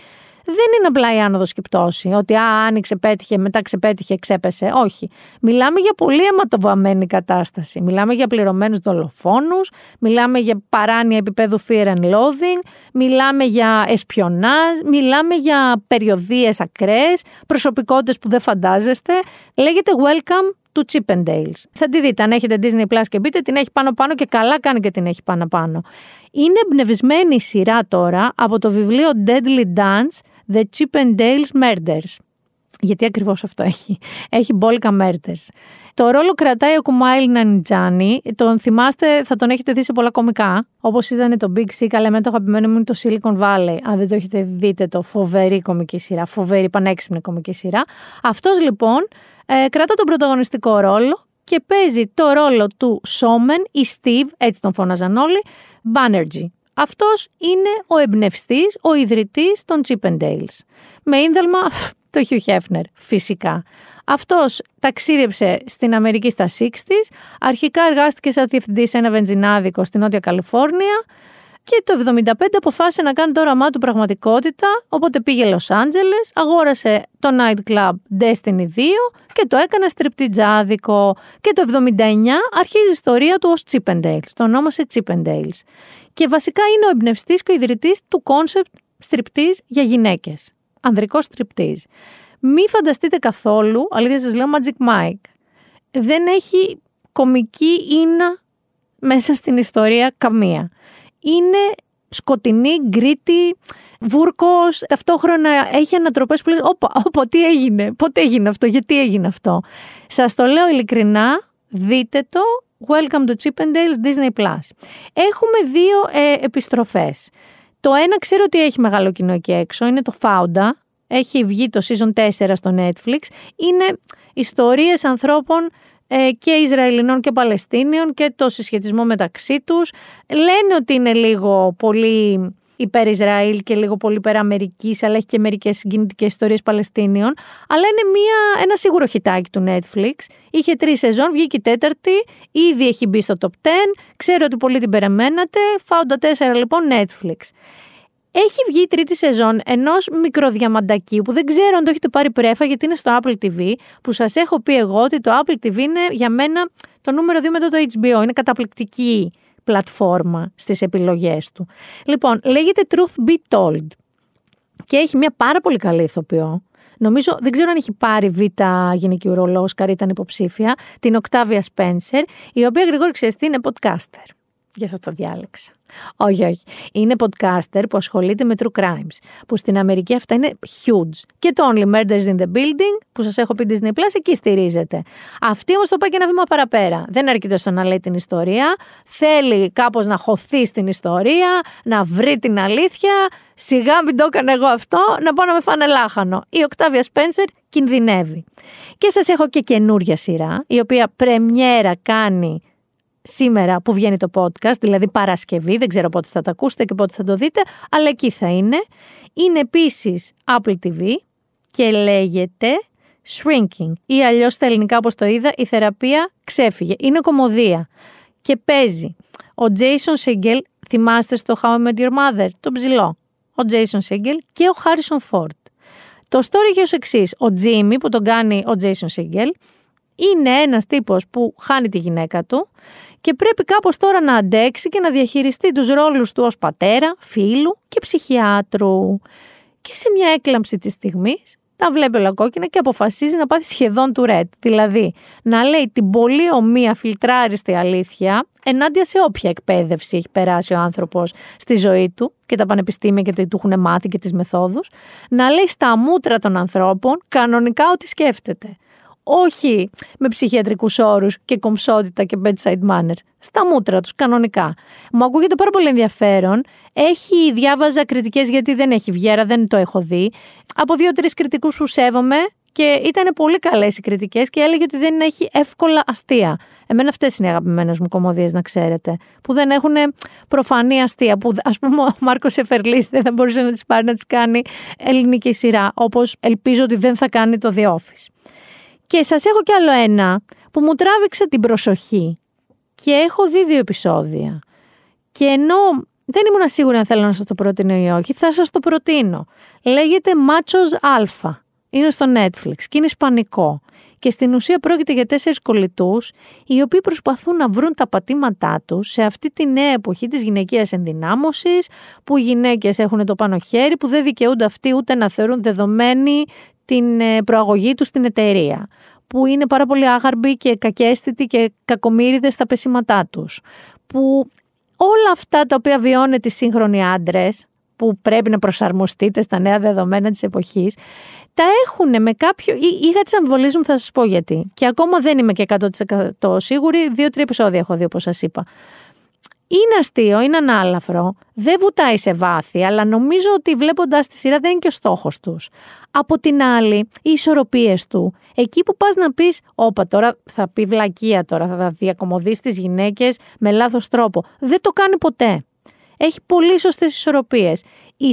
δεν είναι απλά η άνοδος και πτώση. Ότι α, άνοιξε, πέτυχε, μετά ξεπέτυχε, ξέπεσε. Όχι. Μιλάμε για πολύ αιματοβαμμένη κατάσταση. Μιλάμε για πληρωμένους δολοφόνους, μιλάμε για παράνοια επίπεδου fear and loathing, μιλάμε για εσπιονάζ, μιλάμε για περιοδίες ακραίες, προσωπικότητες που δεν φαντάζεστε. Λέγεται Welcome του Chip and Dales. Θα τη δείτε αν έχετε Disney Plus και μπείτε, την έχει πάνω πάνω και καλά κάνει και την έχει πάνω πάνω. Είναι εμπνευσμένη η σειρά τώρα από το βιβλίο Deadly Dance The Chip and Dale's Murders. Γιατί ακριβώς αυτό έχει. Έχει μπόλικα murders. Το ρόλο κρατάει ο Κουμάιλ Νανιτζάνι. Τον θυμάστε, θα τον έχετε δει σε πολλά κομικά. Όπως ήταν το Big Sick, αλλά με το αγαπημένο μου είναι το Silicon Valley. Αν δεν το έχετε δει, δείτε το. Φοβερή κομική σειρά. Φοβερή, πανέξυπνη κομική σειρά. Αυτός λοιπόν ε, κρατά τον πρωταγωνιστικό ρόλο και παίζει το ρόλο του Σόμεν ή Steve, έτσι τον φώναζαν όλοι, Banerjee. Αυτός είναι ο εμπνευστής, ο ιδρυτής των Chip and Dales. Με ίνδαλμα το Hugh Hefner, φυσικά. Αυτός ταξίδεψε στην Αμερική στα 60's, αρχικά εργάστηκε σαν διευθυντής σε ένα βενζινάδικο στη Νότια Καλιφόρνια, Και το 75 αποφάσισε να κάνει το όραμά του πραγματικότητα, οπότε πήγε Λος Άντζελες, αγόρασε το nightclub Destiny 2 και το έκανε στριπτιτζάδικο. Και το 79 αρχίζει η ιστορία του ως Chippendales, το ονόμασε Chippendales. Και βασικά είναι ο εμπνευστής και ο ιδρυτής του concept στριπτίζ για γυναίκες. Ανδρικό στριπτίζ. Μη φανταστείτε καθόλου, αλήθεια σας λέω, Magic Mike. Δεν έχει κομική ίνα μέσα στην ιστορία καμία. Είναι σκοτεινή, gritty, βούρκος, ταυτόχρονα έχει ανατροπές που λες, όπα, όπα, τι έγινε, πότε έγινε αυτό, γιατί έγινε αυτό. Σας το λέω ειλικρινά, δείτε το, Welcome to Chippendales Disney Plus. Έχουμε δύο ε, επιστροφές. Το ένα ξέρω ότι έχει μεγάλο κοινό εκεί έξω, είναι το Fauda, έχει βγει το season 4 στο Netflix. Είναι ιστορίες ανθρώπων ε, και Ισραηλινών και Παλαιστίνιων και το συσχετισμό μεταξύ τους. Λένε ότι είναι λίγο πολύ υπέρ Ισραήλ και λίγο πολύ υπέρ Αμερικής, αλλά έχει και μερικές συγκινητικές ιστορίες Παλαιστίνιων. Αλλά είναι μια, ένα σίγουρο χιτάκι του Netflix. Είχε τρεις σεζόν, βγήκε η τέταρτη, ήδη έχει μπει στο top 10. Ξέρω ότι πολύ την περιμένατε. Φάοντα 4 λοιπόν Netflix. Έχει βγει η τρίτη σεζόν ενός μικροδιαμαντακίου που δεν ξέρω αν το έχετε πάρει πρέφα γιατί είναι στο Apple TV. Που σας έχω πει εγώ ότι το Apple TV είναι για μένα το νούμερο 2 μετά το HBO. Είναι καταπληκτική πλατφόρμα στις επιλογές του. Λοιπόν, λέγεται Truth Be Told και έχει μια πάρα πολύ καλή ηθοποιό. Νομίζω, δεν ξέρω αν έχει πάρει β' γυναικείο ρόλο, Όσκαρ ήταν υποψήφια, την Οκτάβια Σπένσερ, η οποία γρηγόρη ξέρεις τι είναι podcaster. Γι' αυτό το διάλεξα. Όχι, όχι. Είναι podcaster που ασχολείται με true crimes. Που στην Αμερική αυτά είναι huge. Και το Only Murders in the Building, που σας έχω πει Disney Plus, εκεί στηρίζεται. Αυτή όμως το πάει και ένα βήμα παραπέρα. Δεν αρκείται στο να λέει την ιστορία. Θέλει κάπως να χωθεί στην ιστορία, να βρει την αλήθεια. Σιγά μην το έκανα εγώ αυτό, να πάω να με φάνε λάχανο. Η Οκτάβια Σπένσερ κινδυνεύει. Και σας έχω και καινούρια σειρά, η οποία πρεμιέρα κάνει σήμερα που βγαίνει το podcast, δηλαδή Παρασκευή, δεν ξέρω πότε θα το ακούσετε και πότε θα το δείτε, αλλά εκεί θα είναι. Είναι επίσης Apple TV και λέγεται Shrinking ή αλλιώς στα ελληνικά όπως το είδα η θεραπεία ξέφυγε. Είναι κομμωδία και παίζει ο Jason Segel, θυμάστε στο How I Met Your Mother, τον ψηλό, ο Jason Segel και ο Harrison Ford. Το story έχει ως εξής, ο Jimmy που τον κάνει ο Jason Segel είναι ένας τύπος που χάνει τη γυναίκα του και πρέπει κάπως τώρα να αντέξει και να διαχειριστεί τους ρόλους του ως πατέρα, φίλου και ψυχιάτρου. Και σε μια έκλαμψη της στιγμής τα βλέπει όλα κόκκινα και αποφασίζει να πάθει σχεδόν του ρετ. Δηλαδή να λέει την πολύ ομοία φιλτράριστη αλήθεια ενάντια σε όποια εκπαίδευση έχει περάσει ο άνθρωπος στη ζωή του και τα πανεπιστήμια και του έχουν μάθει και τις μεθόδους, να λέει στα μούτρα των ανθρώπων κανονικά ό,τι σκέφτεται όχι με ψυχιατρικούς όρους και κομψότητα και bedside manners. Στα μούτρα τους, κανονικά. Μου ακούγεται πάρα πολύ ενδιαφέρον. Έχει, διάβαζα κριτικές γιατί δεν έχει βγει, άρα δεν το έχω δει. Από δύο-τρεις κριτικούς που σέβομαι και ήταν πολύ καλές οι κριτικές και έλεγε ότι δεν έχει εύκολα αστεία. Εμένα αυτές είναι οι αγαπημένες μου κομμωδίες, να ξέρετε. Που δεν έχουν προφανή αστεία. Που ας πούμε ο Μάρκος Εφερλής δεν θα μπορούσε να τις πάρει να τις κάνει ελληνική σειρά. Όπως ελπίζω ότι δεν θα κάνει το The Office. Και σας έχω κι άλλο ένα που μου τράβηξε την προσοχή και έχω δει δύο επεισόδια. Και ενώ δεν ήμουν σίγουρη αν θέλω να σας το προτείνω ή όχι, θα σας το προτείνω. Λέγεται Machos Alpha. Είναι στο Netflix και είναι ισπανικό. Και στην ουσία πρόκειται για τέσσερις κολλητούς, οι οποίοι προσπαθούν να βρουν τα πατήματά τους σε αυτή τη νέα εποχή της γυναικείας ενδυνάμωσης, που οι γυναίκες έχουν το πάνω χέρι, που δεν δικαιούνται αυτοί ούτε να θεωρούν δεδομένη την ε, προαγωγή τους στην εταιρεία που είναι πάρα πολύ άγαρμποι και κακέστητοι και κακομύριδες στα πεσήματά τους. Που όλα αυτά τα οποία βιώνετε οι σύγχρονοι άντρες, που πρέπει να προσαρμοστείτε στα νέα δεδομένα της εποχής, τα έχουν με κάποιο... Είχα τις αμφιβολίες μου, θα σας πω γιατί. Και ακόμα δεν είμαι και 100% σίγουρη, δύο-τρία επεισόδια έχω δει όπως σας είπα είναι αστείο, είναι ανάλαφρο, δεν βουτάει σε βάθη, αλλά νομίζω ότι βλέποντα τη σειρά δεν είναι και ο στόχος τους. Από την άλλη, οι ισορροπίες του, εκεί που πας να πεις, Όπα, τώρα θα πει βλακεία, τώρα θα διακομωδείς τις γυναίκες με λάθος τρόπο. Δεν το κάνει ποτέ. Έχει πολύ σωστές ισορροπίες.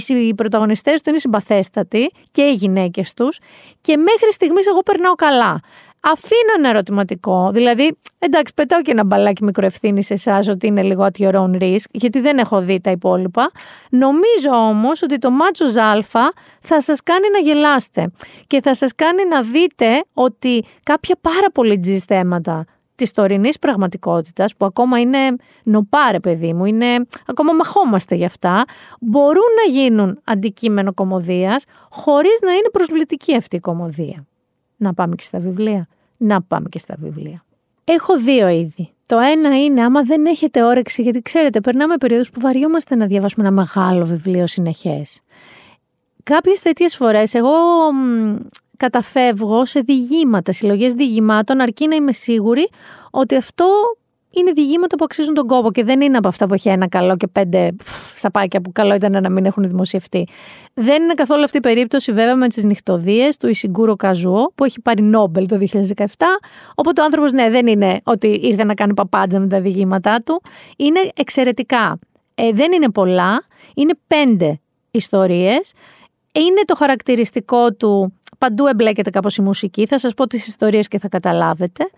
Οι πρωταγωνιστές του είναι συμπαθέστατοι και οι γυναίκες τους και μέχρι στιγμής εγώ περνάω καλά. Αφήνω ένα ερωτηματικό. Δηλαδή, εντάξει, πετάω και ένα μπαλάκι μικροευθύνης σε εσάς ότι είναι λίγο at your own risk, γιατί δεν έχω δει τα υπόλοιπα. Νομίζω όμως ότι το μάτσος Ζάλφα θα σας κάνει να γελάστε και θα σας κάνει να δείτε ότι κάποια πάρα πολύ τζις θέματα της τωρινής πραγματικότητας, που ακόμα είναι νοπάρε, παιδί μου, είναι, ακόμα μαχόμαστε γι' αυτά, μπορούν να γίνουν αντικείμενο κομμωδίας, χωρίς να είναι προσβλητική αυτή η κομμωδία. Να πάμε και στα βιβλία. Να πάμε και στα βιβλία. Έχω δύο είδη. Το ένα είναι άμα δεν έχετε όρεξη, γιατί ξέρετε, περνάμε περίοδους που βαριόμαστε να διαβάσουμε ένα μεγάλο βιβλίο συνεχές. Κάποιες τέτοιες φορές εγώ μ, καταφεύγω σε διηγήματα, συλλογές διηγημάτων, αρκεί να είμαι σίγουρη ότι αυτό είναι διηγήματα που αξίζουν τον κόπο και δεν είναι από αυτά που έχει ένα καλό και πέντε πφ, σαπάκια που καλό ήταν να μην έχουν δημοσιευτεί. Δεν είναι καθόλου αυτή η περίπτωση βέβαια με τις νυχτοδίες του Ισιγκούρο Καζουό που έχει πάρει Νόμπελ το 2017 οπότε ο άνθρωπος ναι δεν είναι ότι ήρθε να κάνει παπάντζα με τα διηγήματά του. Είναι εξαιρετικά. Ε, δεν είναι πολλά, είναι πέντε ιστορίες. Είναι το χαρακτηριστικό του παντού εμπλέκεται κάπως η μουσική. Θα σας πω τις ιστορίες και θα καταλάβετε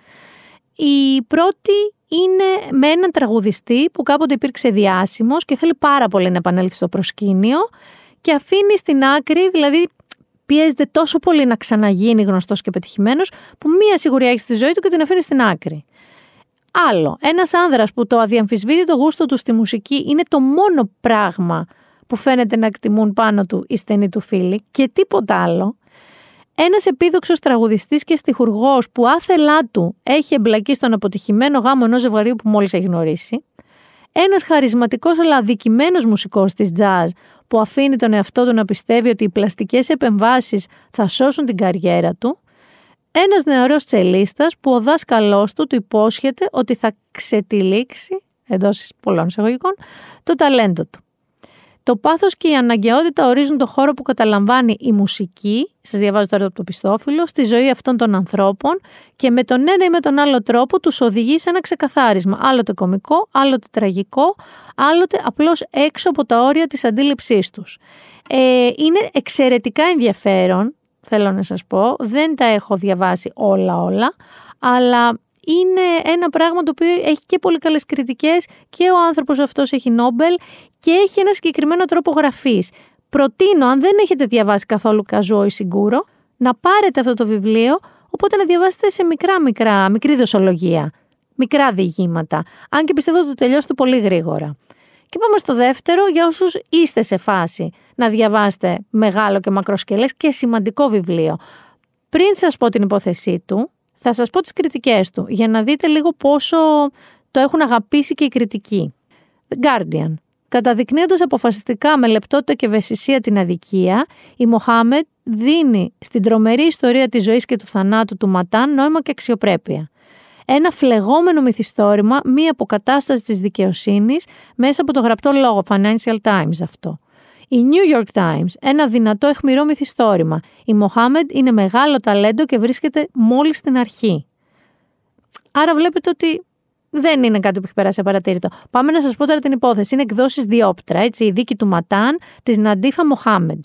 η πρώτη είναι με έναν τραγουδιστή που κάποτε υπήρξε διάσημος και θέλει πάρα πολύ να επανέλθει στο προσκήνιο και αφήνει στην άκρη, δηλαδή πιέζεται τόσο πολύ να ξαναγίνει γνωστός και πετυχημένος που μία σιγουριά έχει στη ζωή του και την αφήνει στην άκρη. Άλλο, ένας άνδρας που το αδιαμφισβήτητο γούστο του στη μουσική είναι το μόνο πράγμα που φαίνεται να εκτιμούν πάνω του οι στενοί του φίλοι και τίποτα άλλο, ένας επίδοξος τραγουδιστής και στιχουργός που άθελά του έχει εμπλακεί στον αποτυχημένο γάμο ενός ζευγαριού που μόλις έχει γνωρίσει. Ένας χαρισματικός αλλά αδικημένος μουσικός της jazz που αφήνει τον εαυτό του να πιστεύει ότι οι πλαστικές επεμβάσεις θα σώσουν την καριέρα του. Ένας νεαρός τσελίστας που ο δάσκαλός του του υπόσχεται ότι θα ξετυλίξει, εντός πολλών εισαγωγικών, το ταλέντο του. Το πάθος και η αναγκαιότητα ορίζουν το χώρο που καταλαμβάνει η μουσική, σας διαβάζω τώρα από το πιστόφυλλο, στη ζωή αυτών των ανθρώπων και με τον ένα ή με τον άλλο τρόπο τους οδηγεί σε ένα ξεκαθάρισμα. Άλλοτε κωμικό, άλλοτε τραγικό, άλλοτε απλώς έξω από τα όρια της αντίληψής τους. Ε, είναι εξαιρετικά ενδιαφέρον, θέλω να σας πω, δεν τα έχω διαβάσει όλα όλα, αλλά είναι ένα πράγμα το οποίο έχει και πολύ καλές κριτικές και ο άνθρωπος αυτός έχει Νόμπελ και έχει ένα συγκεκριμένο τρόπο γραφής. Προτείνω, αν δεν έχετε διαβάσει καθόλου Καζό ή Σιγκούρο, να πάρετε αυτό το βιβλίο, οπότε να διαβάσετε σε μικρά μικρά, μικρή δοσολογία, μικρά διηγήματα, αν και πιστεύω ότι το τελειώσετε πολύ γρήγορα. Και πάμε στο δεύτερο, για όσους είστε σε φάση να διαβάσετε μεγάλο και μακροσκελές και σημαντικό βιβλίο. Πριν σας πω την υπόθεσή του, θα σας πω τις κριτικές του, για να δείτε λίγο πόσο το έχουν αγαπήσει και οι κριτικοί. The Guardian. Καταδεικνύοντας αποφασιστικά με λεπτότητα και ευαισθησία την αδικία, η Μοχάμετ δίνει στην τρομερή ιστορία της ζωής και του θανάτου του Ματάν νόημα και αξιοπρέπεια. Ένα φλεγόμενο μυθιστόρημα, μία αποκατάσταση της δικαιοσύνης μέσα από το γραπτό λόγο Financial Times αυτό. Η New York Times, ένα δυνατό αιχμηρό μυθιστόρημα. Η Μοχάμεντ είναι μεγάλο ταλέντο και βρίσκεται μόλις στην αρχή. Άρα βλέπετε ότι δεν είναι κάτι που έχει περάσει απαρατήρητο. Πάμε να σας πω τώρα την υπόθεση. Είναι εκδόσεις διόπτρα, έτσι, η δίκη του Ματάν της Ναντίφα Μοχάμεντ.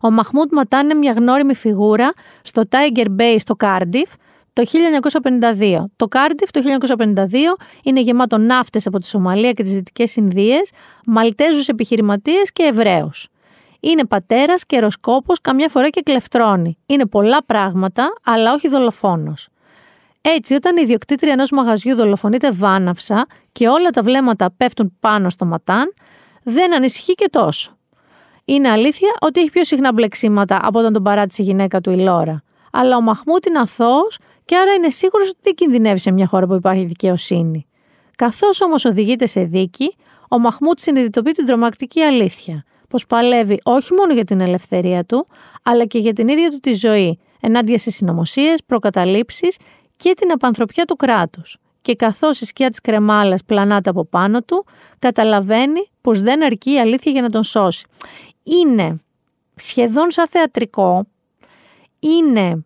Ο Μαχμούντ Ματάν είναι μια γνώριμη φιγούρα στο Tiger Bay στο Κάρντιφ το 1952. Το Κάρντιφ το 1952 είναι γεμάτο ναύτες από τη Σομαλία και τις Δυτικές Ινδίες, Μαλτέζους επιχειρηματίες και Εβραίους. Είναι πατέρας, καιροσκόπος, καμιά φορά και κλεφτρώνει. Είναι πολλά πράγματα, αλλά όχι δολοφόνος. Έτσι, όταν η ιδιοκτήτρια ενός μαγαζιού δολοφονείται βάναυσα και όλα τα βλέμματα πέφτουν πάνω στο ματάν, δεν ανησυχεί και τόσο. Είναι αλήθεια ότι έχει πιο συχνά μπλεξίματα από όταν τον παράτησε η γυναίκα του η Λόρα. Αλλά ο Μαχμούτ είναι αθώος και άρα είναι σίγουρος ότι δεν κινδυνεύει σε μια χώρα που υπάρχει δικαιοσύνη. Καθώς όμως οδηγείται σε δίκη, ο Μαχμούτ συνειδητοποιεί την τρομακτική αλήθεια. Πως παλεύει όχι μόνο για την ελευθερία του, αλλά και για την ίδια του τη ζωή, ενάντια σε συνωμοσίες, προκαταλήψεις και την απανθρωπιά του κράτους. Και καθώς η σκιά της κρεμάλας πλανάται από πάνω του, καταλαβαίνει πως δεν αρκεί η αλήθεια για να τον σώσει. Είναι σχεδόν σαν θεατρικό, είναι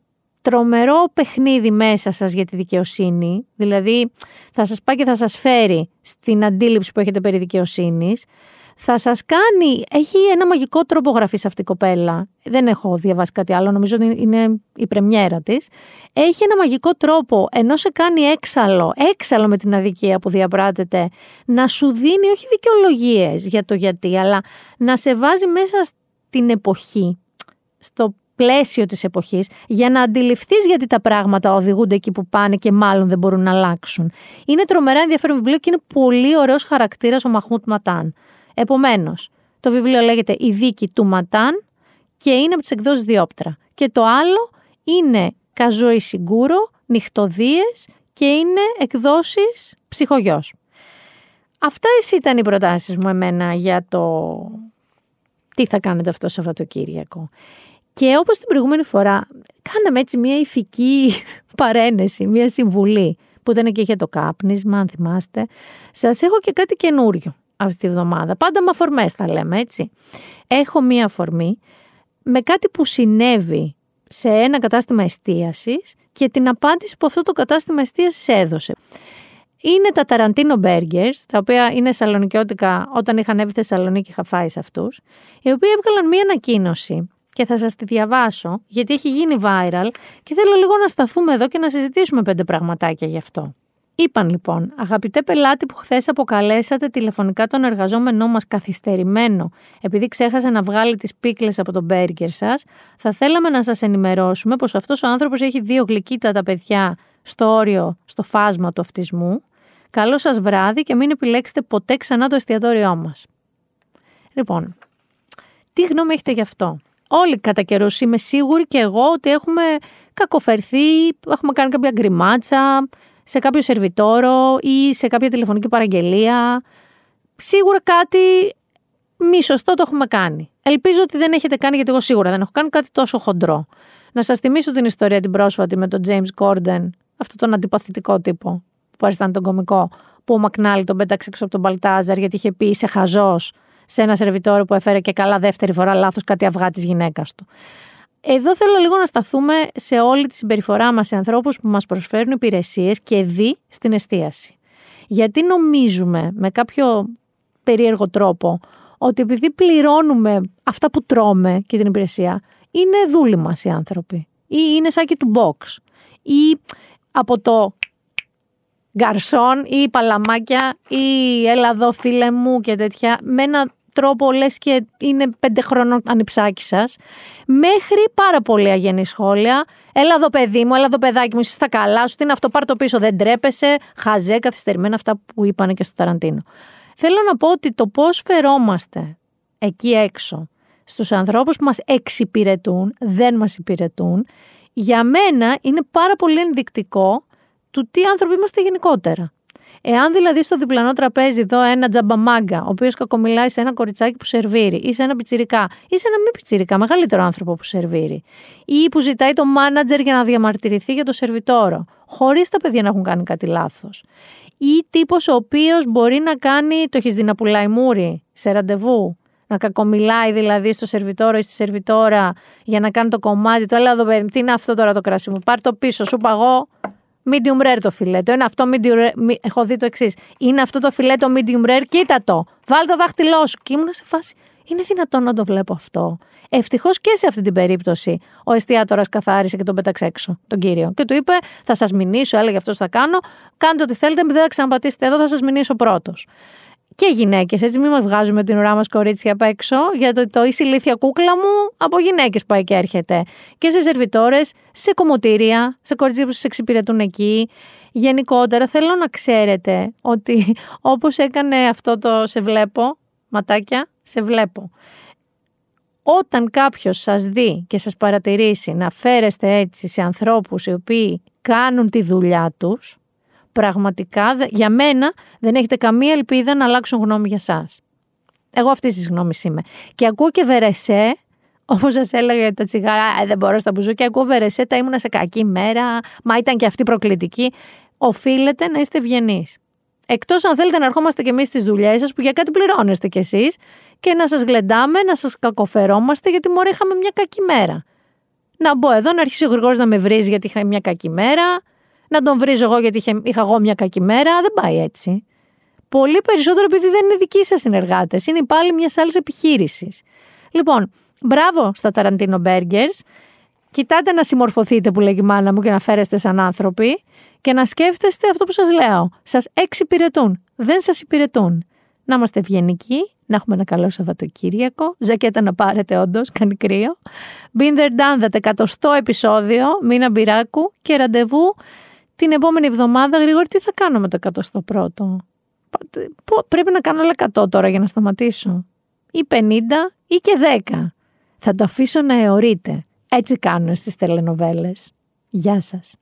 τρομερό παιχνίδι μέσα σας για τη δικαιοσύνη, δηλαδή θα σας πάει και θα σας φέρει στην αντίληψη που έχετε περί δικαιοσύνης, θα σας κάνει, έχει ένα μαγικό τρόπο γραφής αυτή η κοπέλα. Δεν έχω διαβάσει κάτι άλλο, νομίζω ότι είναι η πρεμιέρα της. Έχει ένα μαγικό τρόπο, ενώ σε κάνει έξαλλο, έξαλλο με την αδικία που διαπράτεται, να σου δίνει όχι δικαιολογίες για το γιατί, αλλά να σε βάζει μέσα στην εποχή, στο πλαίσιο της εποχής για να αντιληφθείς γιατί τα πράγματα οδηγούνται εκεί που πάνε και μάλλον δεν μπορούν να αλλάξουν. Είναι τρομερά ενδιαφέρον βιβλίο και είναι πολύ ωραίος χαρακτήρας ο Μαχμούτ Ματάν. Επομένως, το βιβλίο λέγεται «Η δίκη του Ματάν» και είναι από τις εκδόσεις Διόπτρα. Και το άλλο είναι «Καζόη Σιγκούρο», «Νυχτοδίες» και είναι εκδόσεις «Ψυχογιός». Αυτά εσύ ήταν οι προτάσεις μου εμένα για το τι θα κάνετε αυτό το Σαββατοκύριακο. Και όπως την προηγούμενη φορά, κάναμε έτσι μια ηθική παρένεση, μια συμβουλή, που ήταν και για το κάπνισμα, αν θυμάστε. Σας έχω και κάτι καινούριο αυτή τη βδομάδα. Πάντα με αφορμές θα λέμε, έτσι. Έχω μια αφορμή με κάτι που συνέβη σε ένα κατάστημα εστίασης και την απάντηση που αυτό το κατάστημα εστίασης έδωσε. Είναι τα Tarantino Burgers, τα οποία είναι σαλονικιώτικα όταν είχαν έβει Θεσσαλονίκη είχα φάει σε αυτούς, οι οποίοι έβγαλαν μία ανακοίνωση και θα σας τη διαβάσω γιατί έχει γίνει viral και θέλω λίγο να σταθούμε εδώ και να συζητήσουμε πέντε πραγματάκια γι' αυτό. Είπαν λοιπόν, αγαπητέ πελάτη που χθες αποκαλέσατε τηλεφωνικά τον εργαζόμενό μας καθυστερημένο επειδή ξέχασε να βγάλει τις πίκλες από τον μπέργκερ σας, θα θέλαμε να σας ενημερώσουμε πως αυτός ο άνθρωπος έχει δύο γλυκύτατα παιδιά στο όριο, στο φάσμα του αυτισμού. Καλό σας βράδυ και μην επιλέξετε ποτέ ξανά το εστιατόριό μας. Λοιπόν, τι γνώμη έχετε γι' αυτό; Όλοι κατά καιρούς είμαι σίγουρη και εγώ ότι έχουμε κακοφερθεί, έχουμε κάνει κάποια γκριμάτσα σε κάποιο σερβιτόρο ή σε κάποια τηλεφωνική παραγγελία. Σίγουρα κάτι μη σωστό το έχουμε κάνει. Ελπίζω ότι δεν έχετε κάνει, γιατί εγώ σίγουρα δεν έχω κάνει κάτι τόσο χοντρό. Να σας θυμίσω την ιστορία την πρόσφατη με τον James Corden, αυτόν τον αντιπαθητικό τύπο που αισθάνεται τον κωμικό, που ο Μακνάλη τον πέταξε έξω από τον Παλτάζαρ γιατί είχε πει είσαι χαζός σε ένα σερβιτόρο που έφερε και καλά δεύτερη φορά λάθος κάτι αυγά της γυναίκας του. Εδώ θέλω λίγο να σταθούμε σε όλη τη συμπεριφορά μας σε ανθρώπους που μας προσφέρουν υπηρεσίες και δει στην εστίαση. Γιατί νομίζουμε με κάποιο περίεργο τρόπο ότι επειδή πληρώνουμε αυτά που τρώμε και την υπηρεσία, είναι δούλοι μας οι άνθρωποι. Ή είναι σάκι του box. Ή από το γκαρσόν ή παλαμάκια ή έλα εδώ φίλε μου και τέτοια με ένα τρόπο λες και είναι πέντε χρόνων ανιψάκι σας. Μέχρι πάρα πολύ αγενή σχόλια. Έλα εδώ παιδί μου, έλα εδώ παιδάκι μου είσαι στα καλά σου, τι είναι αυτό πάρ το πίσω δεν τρέπεσαι. Χαζέ καθυστερημένα αυτά που είπανε και στο Ταραντίνο. Θέλω να πω ότι το πώς φερόμαστε εκεί έξω στους ανθρώπους που μας εξυπηρετούν, δεν μας υπηρετούν, για μένα είναι πάρα πολύ ενδεικτικό του τι άνθρωποι είμαστε γενικότερα. Εάν δηλαδή στο διπλανό τραπέζι δω ένα τζαμπαμάγκα, ο οποίος κακομιλάει σε ένα κοριτσάκι που σερβίρει, ή σε ένα πιτσιρικά, ή σε ένα μη πιτσιρικά, μεγαλύτερο άνθρωπο που σερβίρει, ή που ζητάει το μάνατζερ για να διαμαρτυρηθεί για το σερβιτόρο, χωρίς τα παιδιά να έχουν κάνει κάτι λάθος. Ή τύπος ο οποίος μπορεί να κάνει το έχεις δει να πουλάει μούρι σε ραντεβού, να κακομιλάει δηλαδή στο σερβιτόρο ή στη σερβιτόρα για να κάνει το κομμάτι του. Έλα εδώ, παιδί, τι είναι αυτό τώρα το κρασί μου. Πάρ το πίσω, σου παγώ medium rare το φιλέτο. Είναι αυτό medium rare. μη- Έχω δει το εξής. Είναι αυτό το φιλέτο medium rare, κοίτα το. Βάλ το δάχτυλό σου. Και ήμουν σε φάση. Είναι δυνατόν να το βλέπω αυτό. Ευτυχώς και σε αυτή την περίπτωση ο εστιατόρας καθάρισε και τον πέταξε έξω, τον κύριο. Και του είπε: Θα σας μηνύσω, έλεγε αυτός θα κάνω. Κάντε ό,τι θέλετε, δεν θα ξαναπατήσετε εδώ, θα σας μηνύσω πρώτος. Και γυναίκες, έτσι, μην μας βγάζουμε την ουρά μας κορίτσια απ' έξω, για το, το είσαι ηλίθια κούκλα μου από γυναίκες πάει και έρχεται. Και σε σερβιτόρες, σε κομμωτήρια, σε κορίτσια που σας εξυπηρετούν εκεί. Γενικότερα θέλω να ξέρετε ότι όπως έκανε αυτό το σε βλέπω, ματάκια, σε βλέπω. Όταν κάποιος σας δει και σας παρατηρήσει να φέρεστε έτσι σε ανθρώπους οι οποίοι κάνουν τη δουλειά τους, πραγματικά δε- για μένα δεν έχετε καμία ελπίδα να αλλάξουν γνώμη για σας. Εγώ αυτής της γνώμης είμαι. Και ακούω και βερεσέ, όπως σας έλεγα για τα τσιγάρα, «Α, δεν μπορώ στα μπουζούκια. Ακούω βερεσέ, τα ήμουνα σε κακή μέρα, μα ήταν και αυτή προκλητική. Οφείλετε να είστε ευγενείς. Εκτός αν θέλετε να ερχόμαστε κι εμείς στις δουλειές σας, που για κάτι πληρώνεστε κι εσείς, και να σας γλεντάμε, να σας κακοφερόμαστε, γιατί μωρέ είχαμε μια κακή μέρα. Να μπω εδώ, να αρχίσει ο Γρηγόρης να με βρίζει γιατί είχα μια κακή μέρα, να τον βρίζω εγώ γιατί είχε- είχα εγώ μια κακή μέρα. Δεν πάει έτσι. Πολύ περισσότερο επειδή δεν είναι δικοί σας συνεργάτες. Είναι υπάλληλοι μιας άλλης επιχείρησης. Λοιπόν, μπράβο στα Ταραντίνο Burgers. Κοιτάτε να συμμορφωθείτε που λέγει η μάνα μου και να φέρεστε σαν άνθρωποι και να σκέφτεστε αυτό που σας λέω. Σας εξυπηρετούν, δεν σας υπηρετούν. Να είμαστε ευγενικοί, να έχουμε ένα καλό Σαββατοκύριακο, ζακέτα να πάρετε όντως, κάνει κρύο. Been there done that, εκατοστό επεισόδιο, μήνα μπυράκου και ραντεβού την επόμενη εβδομάδα. Γρηγόρη, τι θα κάνω με το εκατοστό πρώτο; Πρέπει να κάνω άλλα 100 τώρα για να σταματήσω. Ή 50 ή και 10. Θα το αφήσω να αιωρείτε. Έτσι κάνουν στις τελενοβέλες. Γεια σας.